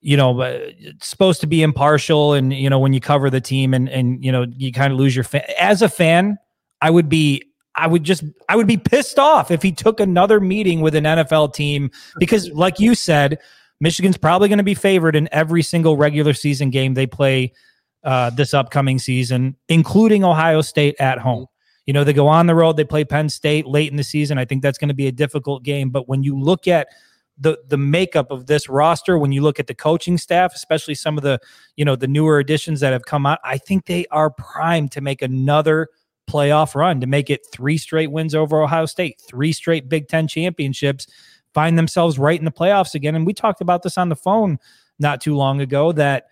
you know uh, supposed to be impartial and you know when you cover the team and and you know you kind of lose your fan as a fan i would be i would just i would be pissed off if he took another meeting with an nfl team because like you said michigan's probably going to be favored in every single regular season game they play uh, this upcoming season including ohio state at home. You know they go on the road they play penn state late in the season. I think that's going to be a difficult game but when you look at the the makeup of this roster when you look at the coaching staff especially some of the you know the newer additions that have come out i think they are primed to make another playoff run to make it three straight wins over ohio state three straight big 10 championships find themselves right in the playoffs again and we talked about this on the phone not too long ago that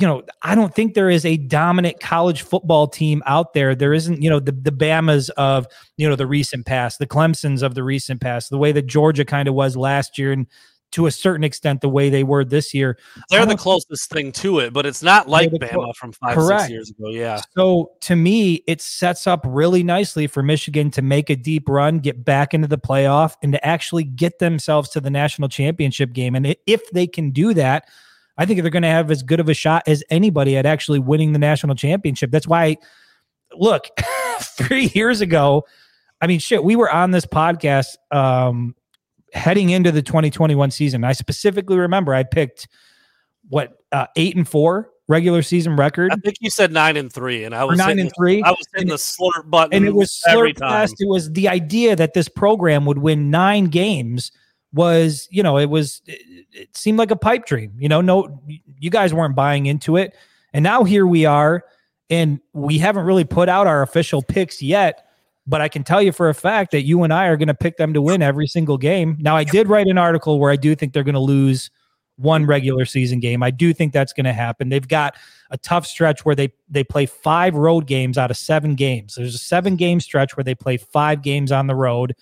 you know, I don't think there is a dominant college football team out there. There isn't, you know, the the Bamas of, you know, the recent past, the Clemsons of the recent past, the way that Georgia kind of was last year and to a certain extent the way they were this year. They're the closest thing to it, but it's not like Bama from five, correct. six years ago. Yeah. So to me, it sets up really nicely for Michigan to make a deep run, get back into the playoff, and to actually get themselves to the national championship game. And if they can do that, I think they're going to have as good of a shot as anybody at actually winning the national championship. That's why, look, three years ago, I mean, shit, we were on this podcast um, heading into the 2021 season. I specifically remember I picked what uh, eight and four regular season record. I think you said nine and three, and I was nine and three. I was in the slurp button, and it was slurp fast. It was the idea that this program would win nine games was, you know, it was it, it seemed like a pipe dream. You know, no, you guys weren't buying into it, and now here we are, and we haven't really put out our official picks yet. But I can tell you for a fact that you and I are going to pick them to win every single game. Now, I did write an article where I do think they're going to lose one regular season game. I do think that's going to happen. They've got a tough stretch where they they play five road games out of seven games. There's a seven game stretch where they play five games on the road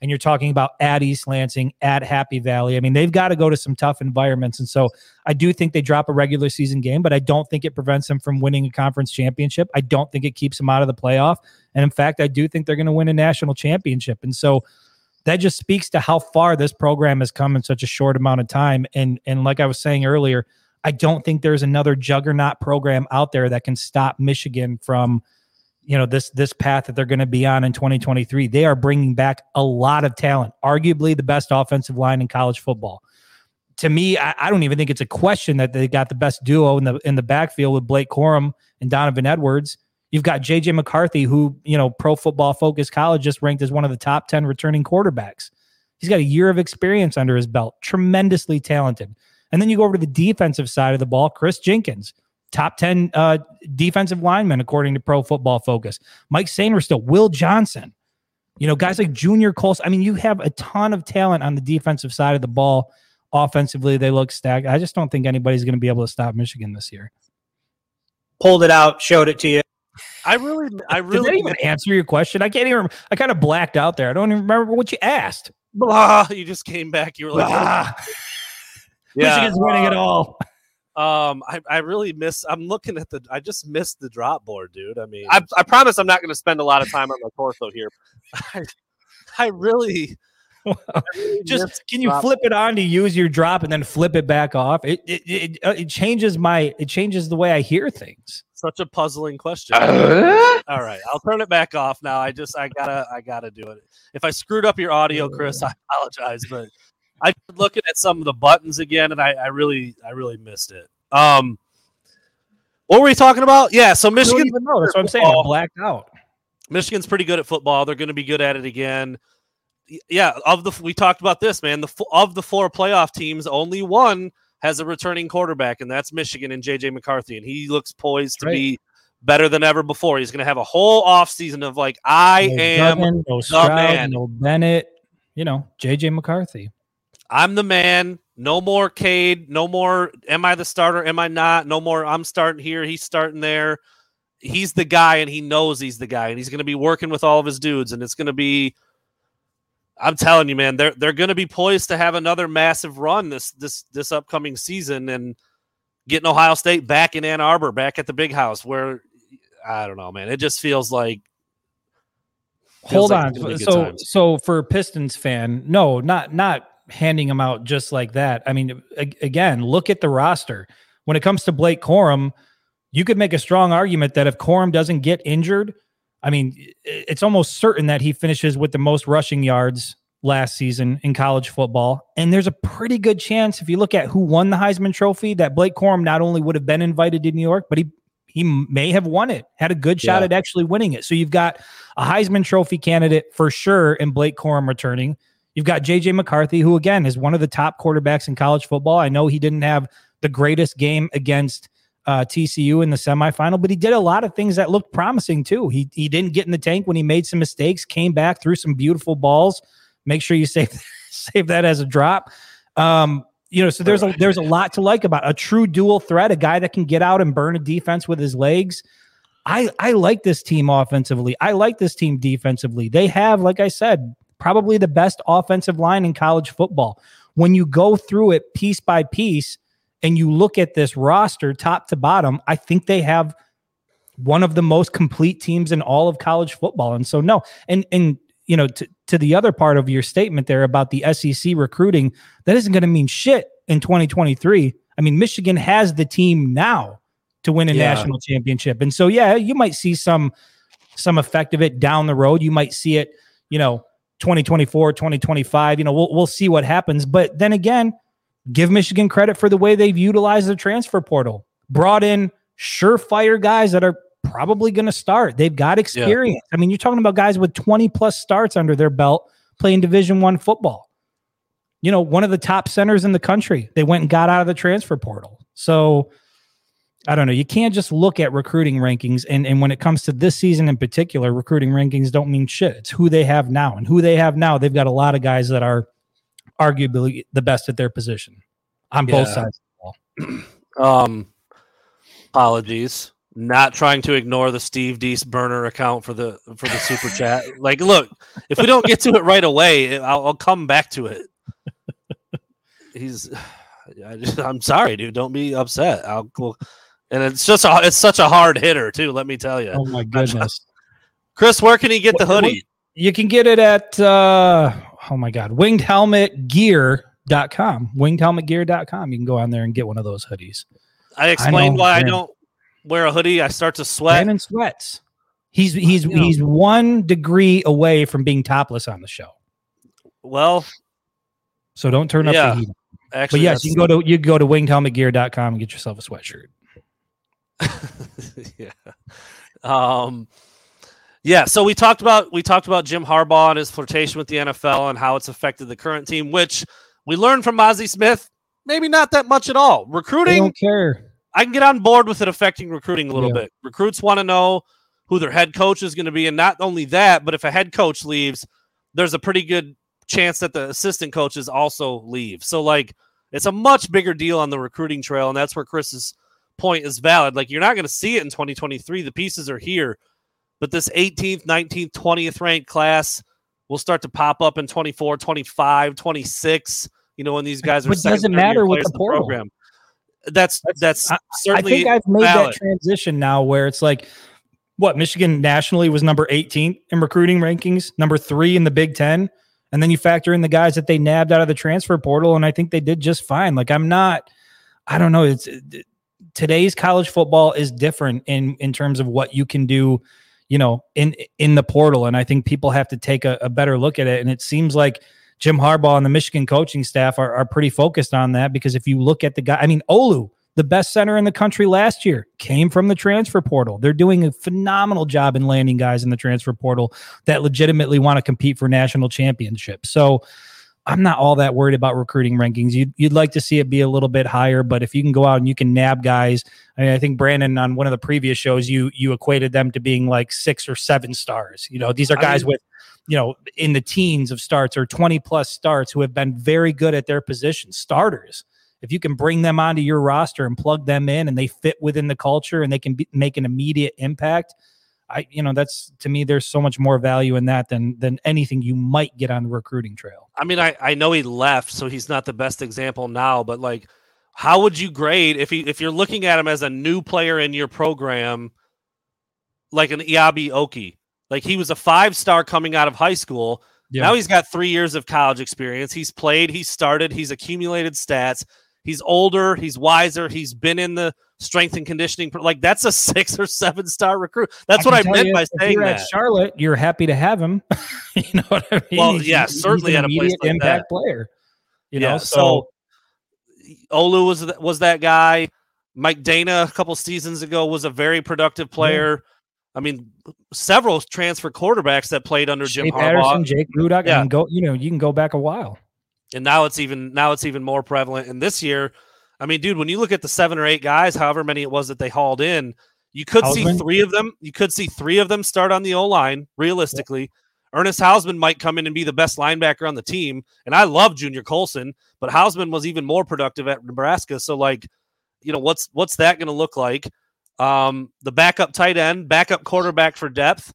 and you're talking about at East Lansing, at Happy Valley. I mean, they've got to go to some tough environments. And so I do think they drop a regular season game, but I don't think it prevents them from winning a conference championship. I don't think it keeps them out of the playoff. And in fact, I do think they're going to win a national championship. And so that just speaks to how far this program has come in such a short amount of time. And and like I was saying earlier, I don't think there's another juggernaut program out there that can stop Michigan from – you know this this path that they're going to be on in 2023 they are bringing back a lot of talent arguably the best offensive line in college football. To me I, I, don't even think it's a question that they got the best duo in the in the backfield with blake corum and donovan edwards. You've got jj mccarthy who you know pro football focus college just ranked as one of the top 10 returning quarterbacks. He's got a year of experience under his belt tremendously talented. And then you go over to the defensive side of the ball kris jenkins top 10 uh, defensive linemen, according to Pro Football Focus. Mike Sainristil, Will Johnson, you know, guys like Junior Colson. I mean, you have a ton of talent on the defensive side of the ball. Offensively, they look stacked. I just don't think anybody's going to be able to stop Michigan this year. Pulled it out, showed it to you. I really, I really Did even answer your question. I can't even. I kind of blacked out there. I don't even remember what you asked. Blah. You just came back. You were like, Blah. yeah, Michigan's winning it all. Um, I, I really miss. I'm looking at the. I just missed the drop board, dude. I mean, I, I promise I'm not going to spend a lot of time on my torso here. I, I really. just can you flip it on to use your drop and then flip it back off? It it, it uh, it changes my it changes the way I hear things. Such a puzzling question. Uh? All right, I'll turn it back off now. I just I gotta I gotta do it. If I screwed up your audio, Chris, I apologize, but I am looking at some of the buttons again, and I, I really, I really missed it. Um, what were we talking about? Yeah, so Michigan. That's what I'm saying. I'm blacked out. Michigan's pretty good at football. They're going to be good at it again. Yeah, of the we talked about this, man. The of the four playoff teams, only one has a returning quarterback, and that's Michigan and JJ McCarthy, and he looks poised to be better than ever before. He's going to have a whole offseason of like, I no am Duggan, no Stroud, man. no Bennett, you know, JJ McCarthy. I'm the man. No more Cade. No more. Am I the starter? Am I not? No more. I'm starting here. He's starting there. He's the guy, and he knows he's the guy, and he's going to be working with all of his dudes, and it's going to be. I'm telling you, man, they're they're going to be poised to have another massive run this this this upcoming season, and getting Ohio State back in Ann Arbor, back at the big house, where I don't know, man, it just feels like. Feels Hold like on, so so for Pistons fan, no, not not handing him out just like that. I mean, again, look at the roster. When it comes to Blake Corum, you could make a strong argument that if Corum doesn't get injured, I mean, it's almost certain that he finishes with the most rushing yards last season in college football. And there's a pretty good chance, if you look at who won the Heisman Trophy, that Blake Corum not only would have been invited to New York, but he he may have won it, had a good shot yeah. at actually winning it. So you've got a Heisman Trophy candidate for sure in Blake Corum returning. You've got JJ McCarthy, who again is one of the top quarterbacks in college football. I know he didn't have the greatest game against uh, TCU in the semifinal, but he did a lot of things that looked promising too. He he didn't get in the tank when he made some mistakes, came back, threw some beautiful balls. Make sure you save save that as a drop. Um, you know, so there's a there's a lot to like about a true dual threat, a guy that can get out and burn a defense with his legs. I I like this team offensively. I like this team defensively. They have, like I said, probably the best offensive line in college football. When you go through it piece by piece and you look at this roster top to bottom, I think they have one of the most complete teams in all of college football. And so no, and and you know, to, to the other part of your statement there about the SEC recruiting, that isn't going to mean shit in 2023. I mean, Michigan has the team now to win a yeah. national championship. And so yeah, you might see some some effect of it down the road. You might see it, you know, 2024, 2025. You know, we'll we'll see what happens. But then again, give Michigan credit for the way they've utilized the transfer portal. Brought in surefire guys that are probably going to start. They've got experience. Yeah. I mean, you're talking about guys with 20 plus starts under their belt playing Division 1 football. You know, one of the top centers in the country. They went and got out of the transfer portal. So, I don't know. You can't just look at recruiting rankings. And, and when it comes to this season in particular, recruiting rankings don't mean shit. It's who they have now. And who they have now, they've got a lot of guys that are arguably the best at their position on both sides Um, apologies. Not trying to ignore the Steve Dees burner account for the for the super chat. Like, look, if we don't get to it right away, I'll, I'll come back to it. He's, I just, I'm sorry, dude. Don't be upset. I'll. We'll, and it's just a, it's such a hard hitter too. Let me tell you. Oh my goodness, Chris, where can he get the hoodie? You can get it at uh, oh my god, wingedhelmetgear.com. Wingedhelmetgear.com. You can go on there and get one of those hoodies. I explained I why Brandon. I don't wear a hoodie. I start to sweat. Brandon sweats. He's he's you know. he's one degree away from being topless on the show. Well, so don't turn up yeah, the heat. Actually, but yes, you can go to you can go to wingedhelmetgear.com and get yourself a sweatshirt. yeah. Um, yeah. So we talked about we talked about Jim Harbaugh and his flirtation with the NFL and how it's affected the current team, which we learned from Ozzie Smith. Maybe not that much at all. Recruiting. They don't care. I can get on board with it affecting recruiting a little yeah. bit. Recruits want to know who their head coach is going to be, and not only that, but if a head coach leaves, there's a pretty good chance that the assistant coaches also leave. So like, it's a much bigger deal on the recruiting trail, and that's where Chris's point is valid. Like you're not going to see it in 2023. The pieces are here, but this 18th, 19th, 20th ranked class will start to pop up in 24, 25, 26. You know, when these guys are. But doesn't matter with the portal. program. That's that's, that's certainly. I think I've made valid. that transition now, where it's like, what Michigan nationally was number 18 in recruiting rankings, number three in the Big Ten, and then you factor in the guys that they nabbed out of the transfer portal, and I think they did just fine. Like I'm not. I don't know. It's today's college football is different in in terms of what you can do you know in in the portal and i think people have to take a, a, better look at it and it seems like Jim Harbaugh and the Michigan coaching staff are, are pretty focused on that because if you look at the guy, I mean, Olu, the best center in the country last year, came from the transfer portal. They're doing a phenomenal job in landing guys in the transfer portal that legitimately want to compete for national championships. So I'm not all that worried about recruiting rankings. You'd, you'd like to see it be a little bit higher, but if you can go out and you can nab guys, I, mean, I think Brandon on one of the previous shows, you you equated them to being like six or seven stars. You know, these are guys I mean, with you know, in the teens of starts or 20 plus starts who have been very good at their position, starters. If you can bring them onto your roster and plug them in and they fit within the culture and they can be, make an immediate impact, I, you know, that's to me, there's so much more value in that than than anything you might get on the recruiting trail. I mean, I, I know he left, so he's not the best example now, but like, how would you grade if he if you're looking at him as a new player in your program, like an Eyabi Okie? Like he was a five star coming out of high school. Yeah. Now he's got three years of college experience. He's played, he's started, he's accumulated stats. He's older, he's wiser, he's been in the strength and conditioning. Like that's a six or seven star recruit. That's I what I meant you, by saying that. At Charlotte, you're happy to have him. you know what I mean? Well, he's, yeah, he's, certainly at a place like impact that. player. You yeah, know, so, so Olu was was that guy. Mike Danna a couple seasons ago was a very productive player. Yeah. I mean, several transfer quarterbacks that played under Jim Harbaugh. Jake Rudock, yeah. and go. You know, you can go back a while. And now it's even now it's even more prevalent. And this year, I mean, dude, when you look at the seven or eight guys, however many it was that they hauled in, you could Hausmann? see three of them. You could see three of them start on the O line. Realistically, yep. Ernest Hausmann might come in and be the best linebacker on the team. And I love Junior Colson, but Hausmann was even more productive at Nebraska. So, like, you know, what's what's that going to look like? um, the backup tight end, backup quarterback for depth,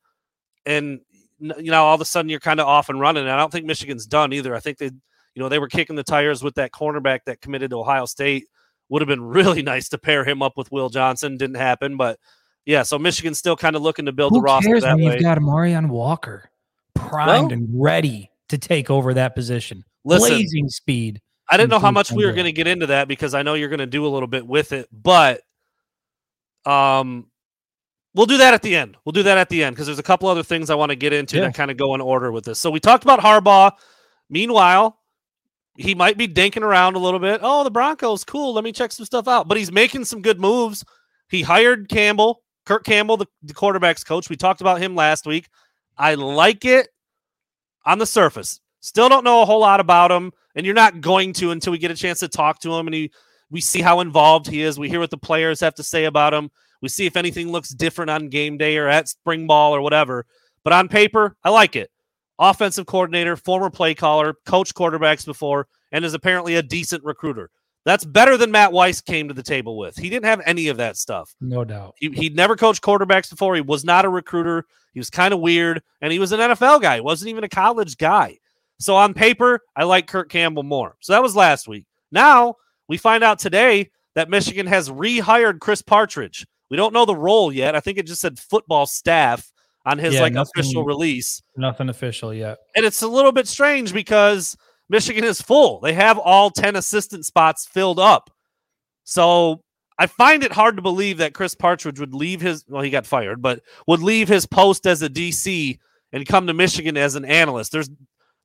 and you know all of a sudden you're kind of off and running. And I don't think Michigan's done either. I think they, you know, they were kicking the tires with that cornerback that committed to Ohio State. Would have been really nice to pair him up with Will Johnson. Didn't happen, but yeah. So Michigan's still kind of looking to build Who the roster cares that when way. You've got Amorion Walker primed well, and ready to take over that position. Listen, Blazing speed. I didn't know how much we were going to get into that because I know you're going to do a little bit with it, but um, we'll do that at the end. We'll do that at the end because there's a couple other things I want to get into yeah. that kind of go in order with this. So we talked about Harbaugh. Meanwhile, he might be dinking around a little bit. Oh, the Broncos, cool. Let me check some stuff out. But he's making some good moves. He hired Campbell, Kirk Campbell, the, the quarterback's coach. We talked about him last week. I like it on the surface. Still don't know a whole lot about him, and you're not going to until we get a chance to talk to him and he we see how involved he is. We hear what the players have to say about him. We see if anything looks different on game day or at spring ball or whatever. But on paper, I like it. Offensive coordinator, former play caller, coach quarterbacks before, and is apparently a decent recruiter. That's better than Matt Weiss came to the table with. He didn't have any of that stuff. No doubt. He, he'd never coached quarterbacks before. He was not a recruiter. He was kind of weird, and he was an NFL guy. He wasn't even a college guy. So on paper, I like Kirk Campbell more. So that was last week. Now we find out today that Michigan has rehired Chris Partridge. We don't know the role yet. I think it just said football staff on his yeah, like nothing, official release. Nothing official yet. And it's a little bit strange because Michigan is full. They have all 10 assistant spots filled up. So I find it hard to believe that Chris Partridge would leave his well, he got fired, but would leave his post as a DC and come to Michigan as an analyst. There's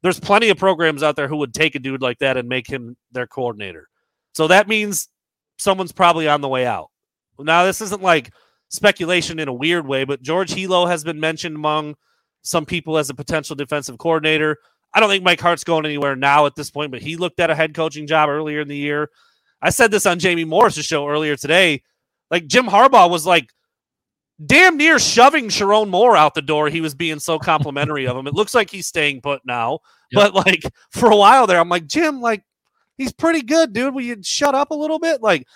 there's plenty of programs out there who would take a dude like that and make him their coordinator. So that means someone's probably on the way out. Now, this isn't like speculation in a weird way, but George Helow has been mentioned among some people as a potential defensive coordinator. I don't think Mike Hart's going anywhere now at this point, but he looked at a head coaching job earlier in the year. I said this on Jamie Morris's show earlier today. Like Jim Harbaugh was like damn near shoving Sherrone Moore out the door. He was being so complimentary of him. It looks like he's staying put now. Yep. But like for a while there, I'm like, Jim, like he's pretty good, dude. Will you shut up a little bit? Like,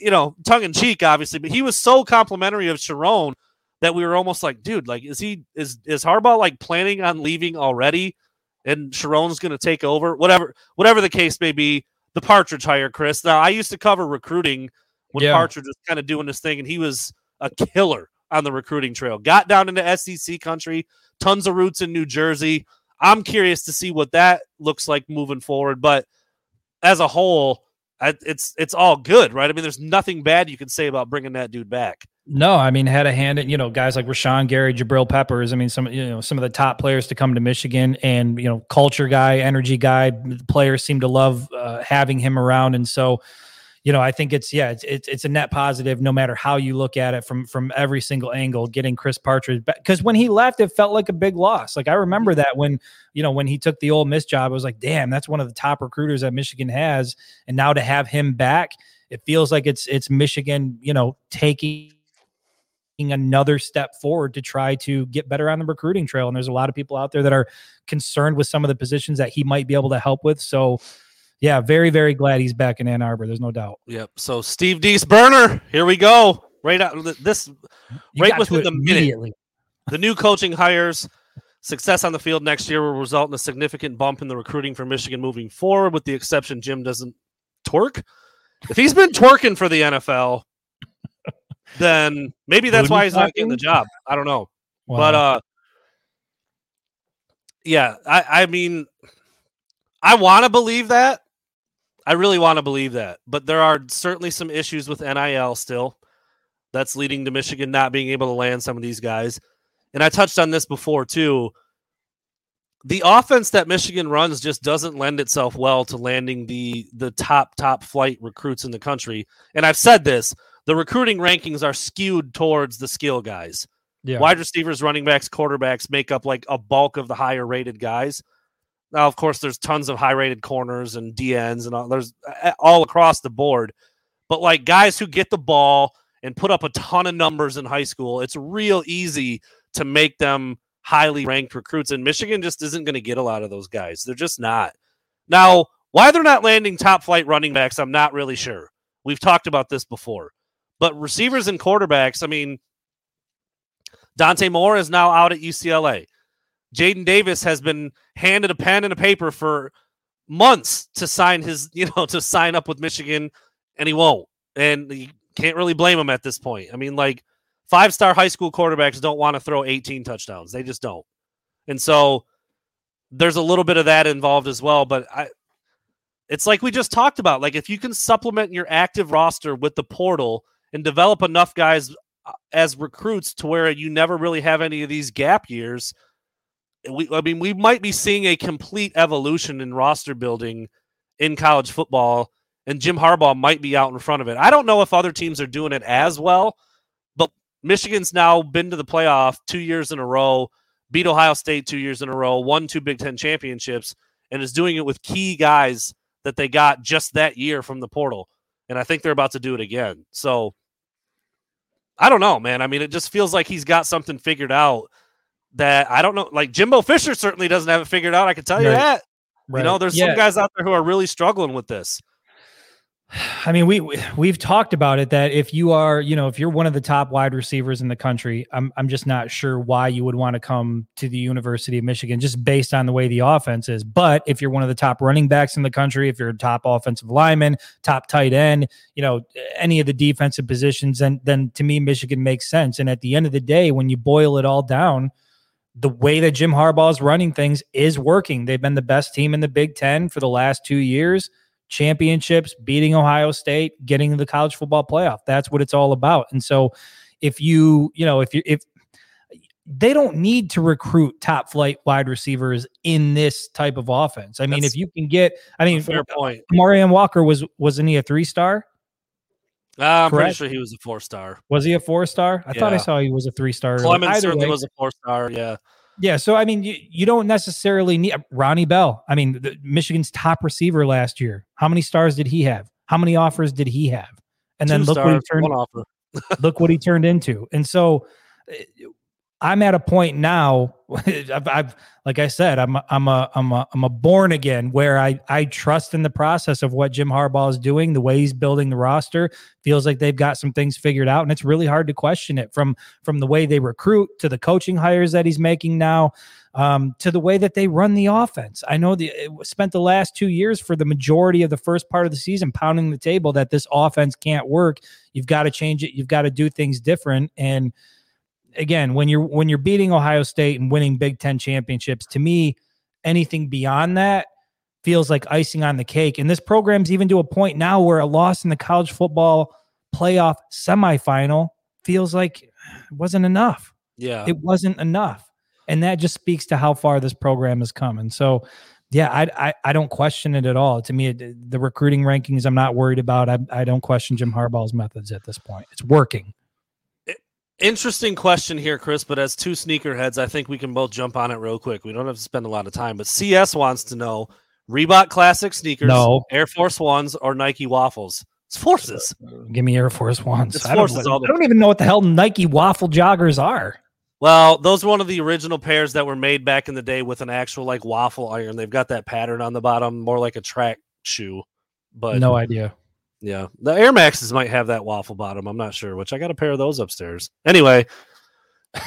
you know, tongue in cheek, obviously, but he was so complimentary of Sherrone that we were almost like, dude, like, is he is is Harbaugh like planning on leaving already? And Sherrone's gonna take over, whatever, whatever the case may be. The Partridge hire, Chris. Now I used to cover recruiting when yeah. Partridge was kind of doing this thing, and he was a killer on the recruiting trail. Got down into SEC country, tons of roots in New Jersey. I'm curious to see what that looks like moving forward, but as a whole, it's it's all good, right? I mean, there's nothing bad you can say about bringing that dude back. No, I mean had a hand in you know guys like Rashan Gary, Jabril Peppers. I mean some you know some of the top players to come to Michigan, and you know culture guy, energy guy. Players seem to love uh, having him around, and so you know I think it's yeah it's, it's it's a net positive no matter how you look at it from from every single angle. Getting Chris Partridge back because when he left, it felt like a big loss. Like I remember that when you know when he took the Ole Miss job, I was like, damn, that's one of the top recruiters that Michigan has, and now to have him back, it feels like it's it's Michigan, you know, taking another step forward to try to get better on the recruiting trail. And there's a lot of people out there that are concerned with some of the positions that he might be able to help with. So, yeah, very, very glad he's back in Ann Arbor. There's no doubt. Yep. So Steve Dees burner, here we go. Right out this, You right within the minute. immediately. The new coaching hires, success on the field next year will result in a significant bump in the recruiting for Michigan moving forward, with the exception Jim doesn't twerk. If he's been twerking for the NFL, then maybe that's why he's not getting the job. I don't know. But uh yeah, I I mean I want to believe that. I really want to believe that. But there are certainly some issues with NIL still. That's leading to Michigan not being able to land some of these guys. And I touched on this before too. The offense that Michigan runs just doesn't lend itself well to landing the the top top flight recruits in the country. And I've said this, the recruiting rankings are skewed towards the skill guys. yeah. Wide receivers, running backs, quarterbacks make up like a bulk of the higher rated guys. Now, of course, there's tons of high rated corners and DNs and all, there's all across the board. But like guys who get the ball and put up a ton of numbers in high school, it's real easy to make them highly ranked recruits. And Michigan just isn't going to get a lot of those guys. They're just not. Now, why they're not landing top flight running backs, I'm not really sure. We've talked about this before. But receivers and quarterbacks, I mean, Dante Moore is now out at UCLA. Jadyn Davis has been handed a pen and a paper for months to sign his, you know, to sign up with Michigan, and he won't. And you can't really blame him at this point. I mean, like five star high school quarterbacks don't want to throw 18 touchdowns. They just don't. And so there's a little bit of that involved as well. But I, it's like we just talked about. Like if you can supplement your active roster with the portal and develop enough guys uh, as recruits to where you never really have any of these gap years. We, I mean, we might be seeing a complete evolution in roster building in college football, and Jim Harbaugh might be out in front of it. I don't know if other teams are doing it as well, but Michigan's now been to the playoff two years in a row, beat Ohio State two years in a row, won two Big Ten championships, and is doing it with key guys that they got just that year from the portal. And I think they're about to do it again. So I don't know, man. I mean, it just feels like he's got something figured out that I don't know. Like Jimbo Fisher certainly doesn't have it figured out. I can tell you Right. that. You know, there's Yeah. some guys out there who are really struggling with this. I mean, we we- we've talked about it that if you are, you know, if you're one of the top wide receivers in the country, I'm I'm just not sure why you would want to come to the University of Michigan just based on the way the offense is. But if you're one of the top running backs in the country, if you're a top offensive lineman, top tight end, you know, any of the defensive positions, then then to me Michigan makes sense. And at the end of the day, when you boil it all down, the way that Jim Harbaugh is running things is working. They've been the best team in the Big Ten for the last two years championships, beating Ohio State, getting the college football playoff. That's what it's all about. And so if you, you know, if you if they don't need to recruit top flight wide receivers in this type of offense. I mean, That's if you can get I mean Fair point. Marion Walker was wasn't he a three star? Uh, I'm pretty sure he was a four star. Was he a four star? I thought I saw he was a three star. Clemens certainly way- was a four star. Yeah. Yeah, so I mean, you, you don't necessarily need Ronnie Bell. I mean, the, Michigan's top receiver last year. How many stars did he have? How many offers did he have? And then Two look what he turned. one offer. look what he turned into. And so, eh, I'm at a point now. I've, I've like I said, I'm a, I'm a I'm a I'm a born again where I I trust in the process of what Jim Harbaugh is doing, the way he's building the roster. Feels like they've got some things figured out, and it's really hard to question it from from the way they recruit to the coaching hires that he's making now. Um, to the way that they run the offense. I know the spent the last two years for the majority of the first part of the season pounding the table that this offense can't work. You've got to change it. You've got to do things different. And again, when you're when you're beating Ohio State and winning Big Ten championships, to me, anything beyond that feels like icing on the cake. And this program's even to a point now where a loss in the college football playoff semifinal feels like it wasn't enough. Yeah. It wasn't enough. And that just speaks to how far this program has come. And so, yeah, I, I, I don't question it at all. To me, it, the recruiting rankings, I'm not worried about. I, I don't question Jim Harbaugh's methods at this point. It's working. Interesting question here, Chris. But as two sneakerheads, I think we can both jump on it real quick. We don't have to spend a lot of time. But CS wants to know Reebok Classic sneakers, No. Air Force Ones, or Nike waffles. It's forces. Give me Air Force Ones. It's I don't, forces all the- I don't even know what the hell Nike waffle joggers are. Well, those were one of the original pairs that were made back in the day with an actual like waffle iron. They've got that pattern on the bottom, more like a track shoe. But no idea. Yeah, the Air Maxes might have that waffle bottom. I'm not sure. Which I got a pair of those upstairs. Anyway,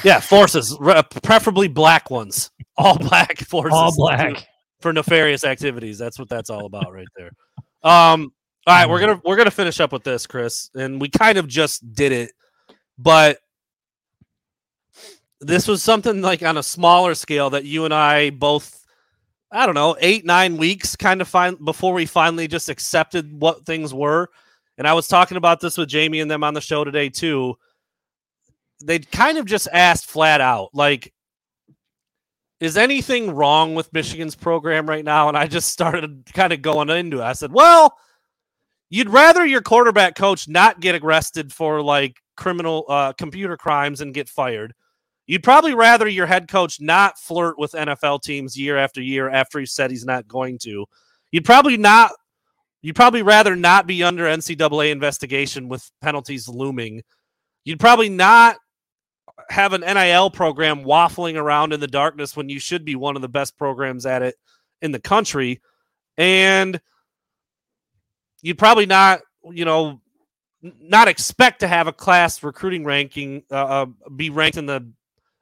yeah, forces, re- preferably black ones, all black forces, All black. for nefarious activities. That's what that's all about, right there. Um, all right, we're gonna we're gonna finish up with this, Chris, and we kind of just did it, but this was something like on a smaller scale that you and I both, I don't know, eight nine weeks kind of find before we finally just accepted what things were. And I was talking about this with Jamie and them on the show today too. They kind of just asked flat out, like, is anything wrong with Michigan's program right now? And I just started kind of going into it. I said, well, you'd rather your quarterback coach not get arrested for like criminal uh, computer crimes and get fired. You'd probably rather your head coach not flirt with NFL teams year after year after he said he's not going to. You'd probably not. You'd probably rather not be under NCAA investigation with penalties looming. You'd probably not have an NIL program waffling around in the darkness when you should be one of the best programs at it in the country. And you'd probably not, you know, not expect to have a class recruiting ranking uh, uh, be ranked in the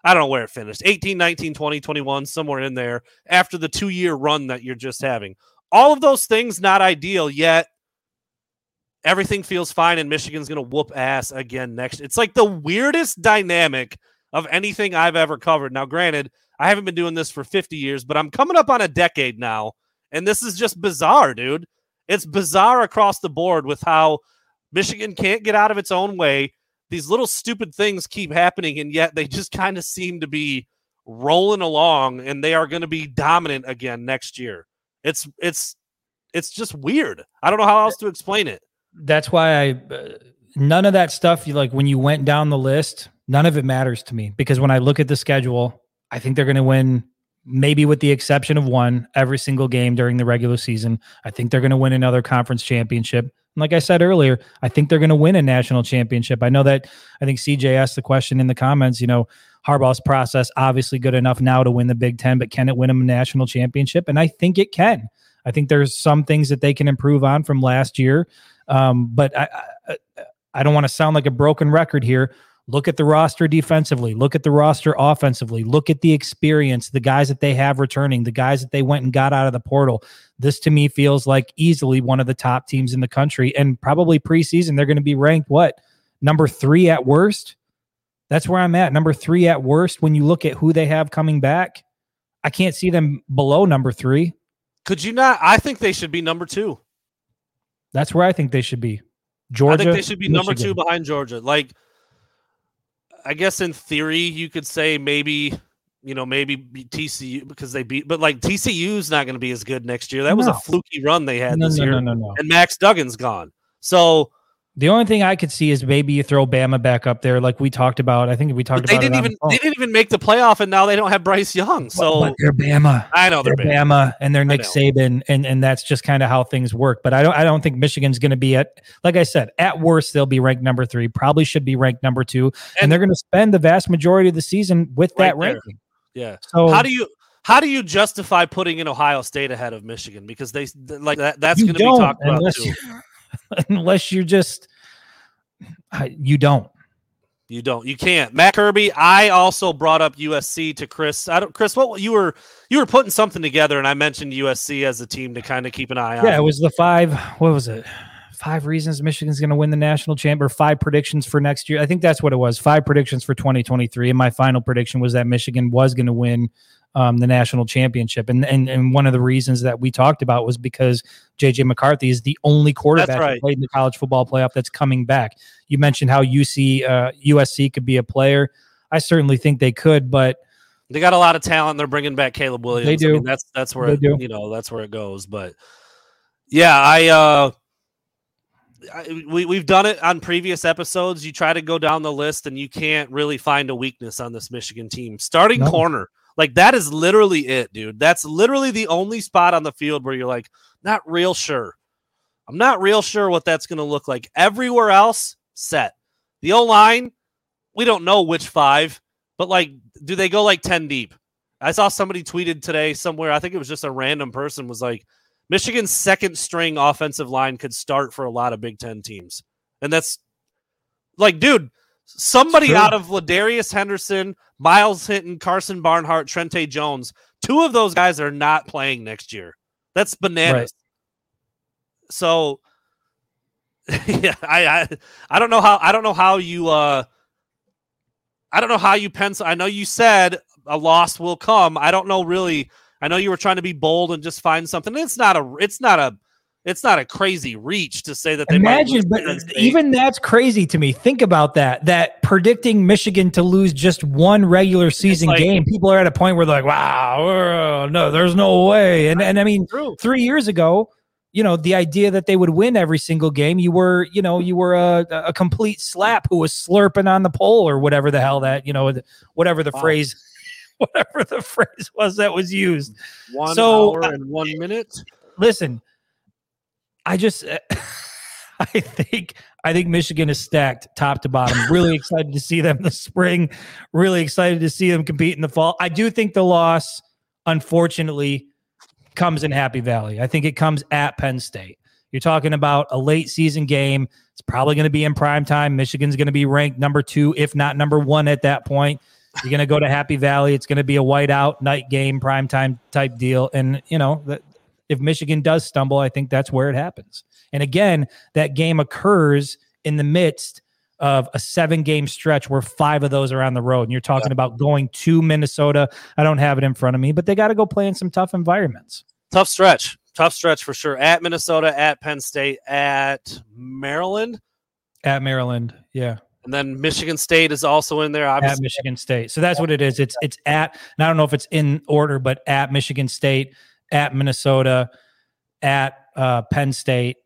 I don't know where it finished 18, 19, 20, 21, somewhere in there after the two year run that you're just having. All of those things not ideal, yet everything feels fine and Michigan's going to whoop ass again next. It's like the weirdest dynamic of anything I've ever covered. Now, granted, I haven't been doing this for 50 years, but I'm coming up on a decade now. And this is just bizarre, dude. It's bizarre across the board with how Michigan can't get out of its own way. These little stupid things keep happening, and yet they just kind of seem to be rolling along, and they are going to be dominant again next year. It's it's it's just weird. I don't know how else to explain it. That's why I uh, none of that stuff. You like when you went down the list. None of it matters to me because when I look at the schedule, I think they're going to win. Maybe with the exception of one, every single game during the regular season. I think they're going to win another conference championship. Like I said earlier, I think they're going to win a national championship. I know that I think CJ asked the question in the comments, you know, Harbaugh's process obviously good enough now to win the Big 10, but can it win a national championship? And I think it can. I think there's some things that they can improve on from last year. Um, but I, I, I don't want to sound like a broken record here. Look at the roster defensively. Look at the roster offensively. Look at the experience, the guys that they have returning, the guys that they went and got out of the portal. This to me feels like easily one of the top teams in the country. And probably preseason, they're going to be ranked what? Number three at worst? That's where I'm at. Number three at worst. When you look at who they have coming back, I can't see them below number three. Could you not? I think they should be number two. That's where I think they should be. Georgia. I think they should be number two behind Georgia. Like, I guess in theory, you could say maybe, you know, maybe TCU because they beat, but like TCU's not going to be as good next year. That was a fluky run they had No, this no, year, no, no, no. and Max Duggan's gone. So The only thing I could see is maybe you throw Bama back up there, like we talked about. I think we talked but they about. didn't even the they didn't even make the playoff, and now they don't have Bryce Young. So but they're Bama. I know They're they're bad. Bama and they're Nick. Saban, and and that's just kind of how things work. But I don't I don't think Michigan's going to be at like I said at worst they'll be ranked number three. Probably should be ranked number two, and, And- they're going to spend the vast majority of the season with that Right there. ranking. Yeah. So How do you how do you justify putting in Ohio State ahead of Michigan? Because they like that that's going to be talked about too. unless you're just you don't. You don't. You can't. Matt Kirby. I also brought up USC to Chris. I don't. Chris, what you were you were putting something together, and I mentioned USC as a team to kind of keep an eye on. Yeah, it was the five. What was it? Five reasons Michigan's going to win the national champ, or five predictions for next year. I think that's what it was. Five predictions for 2023, and my final prediction was that Michigan was going to win um, the national championship. And, and and one of the reasons that we talked about was because JJ McCarthy is the only quarterback right. played in the college football playoff that's coming back. You mentioned how UC uh, USC could be a player. I certainly think they could, but They got a lot of talent. They're bringing back Caleb Williams. I do. mean, that's that's where They it, do. you know that's where it goes. But yeah, I uh, I, we we've done it on previous episodes. You try to go down the list and you can't really find a weakness on this Michigan team. Starting No. corner, like that is literally it, dude. That's literally the only spot on the field where you're like not real sure. I'm not real sure what that's going to look like. Everywhere else, set. The O line, we don't know which five, but like, do they go like 10 deep? I saw somebody tweeted today somewhere. I think it was just a random person was like, Michigan's second string offensive line could start for a lot of Big Ten teams. And that's like, dude, somebody out of Ladarius Henderson, Myles Hinton, Karsen Barnhart, Trente Jones, two of those guys are not playing next year. That's bananas. So yeah, I, I I don't know how I don't know how you uh I don't know how you pencil I know you said a loss will come. I don't know really I know you were trying to be bold and just find something. It's not a it's not a it's not a crazy reach to say that they might Imagine, but to Penn State. even that's crazy to me. Think about that. That predicting Michigan to lose just one regular season like- game, people are at a point where they're like, "Wow, uh, no, there's no way." And and I mean, True. three years ago, you know, the idea that they would win every single game, you were, you know, you were a, a complete slap who was slurping on the pole or whatever the hell that, you know, whatever the Wow. phrase, whatever the phrase was that was used. one So, hour uh, and one minute. listen, I just I think I think Michigan is stacked top to bottom. Really excited to see them in the spring. Really excited to see them compete in the fall. I do think the loss, unfortunately, comes in Happy Valley. I think it comes at Penn State. You're talking about a late season game. It's probably going to be in prime time. Michigan's going to be ranked number two, if not number one at that point. You're going to go to Happy Valley. It's going to be a whiteout night game, prime time type deal. And, you know, that if Michigan does stumble, I think that's where it happens. And again, that game occurs in the midst of a seven game stretch where five of those are on the road. And you're talking about going to Minnesota. I don't have it in front of me, but they got to go play in some tough environments. Tough stretch. Tough stretch for sure. At Minnesota, at Penn State, at Maryland. At Maryland, yeah, And then Michigan State is also in there. at Michigan State. So that's what it is. It's it's at. And I don't know if it's in order, but at Michigan State, at Minnesota, at uh, Penn State,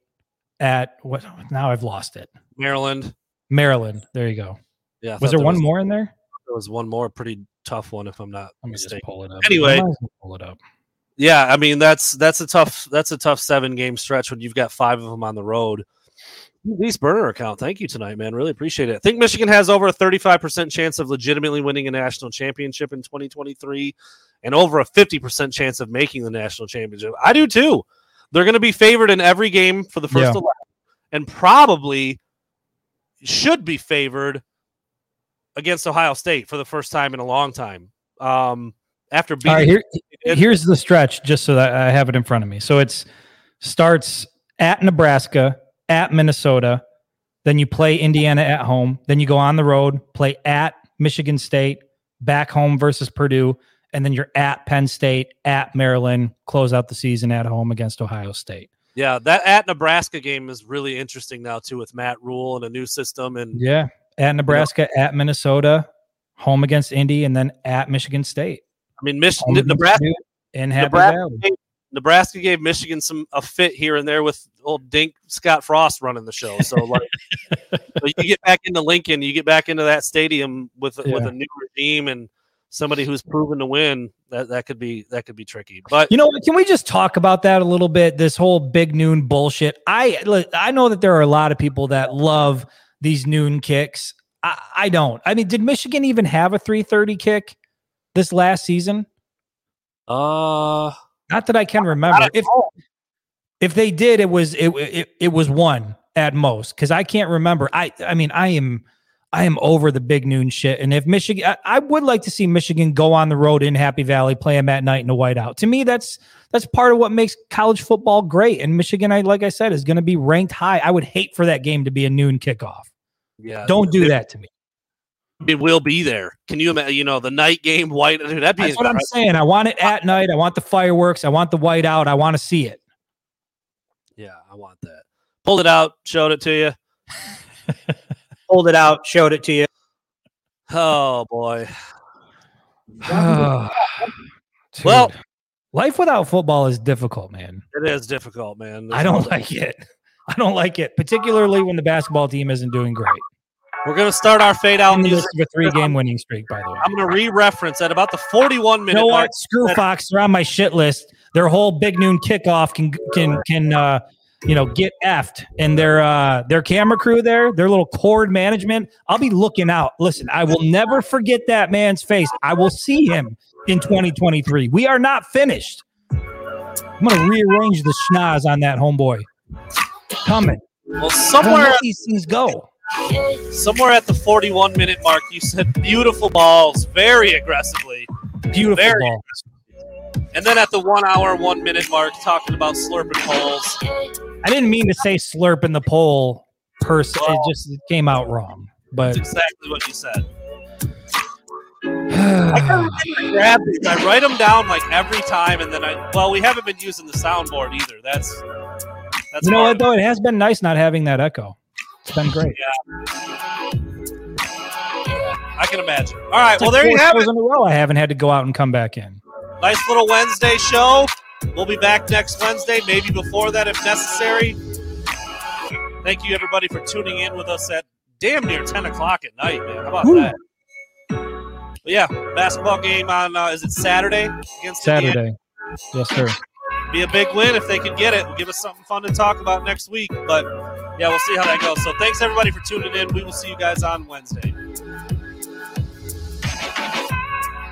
at what? Now I've lost it. Maryland. Maryland. There you go. Yeah. Was thought there one was, more in there? There was one more pretty tough one, if I'm not Let me just pull it up. Anyway. I might as well pull it up. Yeah, I mean that's that's a tough that's a tough seven game stretch when you've got five of them on the road. Lease burner account. Thank you tonight, man. Really appreciate it. I think Michigan has over a 35% chance of legitimately winning a national championship in 2023 and over a 50% chance of making the national championship. I do too. They're going to be favored in every game for the first Yeah. 11 and probably should be favored against Ohio State for the first time in a long time. Um, after beating right, here, here's the stretch, just so that I have it in front of me. So it's starts at Nebraska, at Minnesota, then you play Indiana at home, then you go on the road, play at Michigan State, back home versus Purdue, and then you're at Penn State, at Maryland, close out the season at home against Ohio State. Yeah, that at Nebraska game is really interesting now too with Matt Rhule and a new system and Yeah, at Nebraska, at Minnesota, home against Indy, and then at Michigan State. I mean Mich- Home Nebraska Happy Nebraska Valley. Nebraska gave Michigan some a fit here and there with old Dink Scott Frost running the show. So like so you get back into Lincoln, you get back into that stadium with with a new regime and somebody who's proven to win, that that could be that could be tricky. But You know what? Can we just talk about that a little bit? This whole big noon bullshit. I look, I know that there are a lot of people that love these noon kicks. I, I don't. I mean, did Michigan even have a 330 kick this last season? uh Not that I can remember. If if they did, it was it it, it was one at most because I can't remember. I I mean I am I am over the big noon shit. And if Michigan, I, I would like to see Michigan go on the road in Happy Valley, play them at night in a whiteout. To me, that's that's part of what makes college football great. And Michigan, I like I said, is going to be ranked high. I would hate for that game to be a noon kickoff. yeah. Don't do that to me. it will be there. Can you imagine? You know, the night game white. Dude, that'd be That's what I'm saying. I want it at night. I want the fireworks. I want the white out. I want to see it. Yeah, I want that. Pulled it out, showed it to you. Pulled it out, showed it to you. Oh boy. Dude, Well- life without football is difficult, man. It is difficult, man. I don't like it. I don't like it, particularly when the basketball team isn't doing great. We're gonna start our fade out In music. midst of a three-game winning streak, by the way. I'm gonna re-reference at about the 41 You minute know mark. what? Screw Fox. They're on my shit list. Their whole big noon kickoff can can can uh you know get effed and their uh their camera crew there, their little cord management. I'll be looking out. Listen, I will never forget that man's face. I will see him in 2023. We are not finished. I'm gonna rearrange the schnoz on that homeboy. Coming. Well, I don't know somewhere these things go. somewhere at the 41 minute mark, you said beautiful balls very aggressively. Beautiful Very ball. And then at the one hour, one minute mark, talking about slurping holes. I didn't mean to say slurp in the poll person. It just it came out wrong. But That's exactly what you said. I remember to grab these. I write them down like every time, and then I well, we haven't been using the soundboard either. That's that's you know what though? It has been nice not having that echo. It's been great. I can imagine. All right, well there you have it. in a row. I haven't had to go out and come back in. Nice little Wednesday show. We'll be back next Wednesday, maybe before that if necessary. Thank you everybody for tuning in with us at damn near 10 o'clock at night, man. How about Woo. that? But yeah, basketball game on uh, is it Saturday against Indiana? Saturday. Yes, sir. Be a big win if they can get it. Give us something fun to talk about next week. But yeah, we'll see how that goes. So thanks everybody for tuning in. We will see you guys on Wednesday.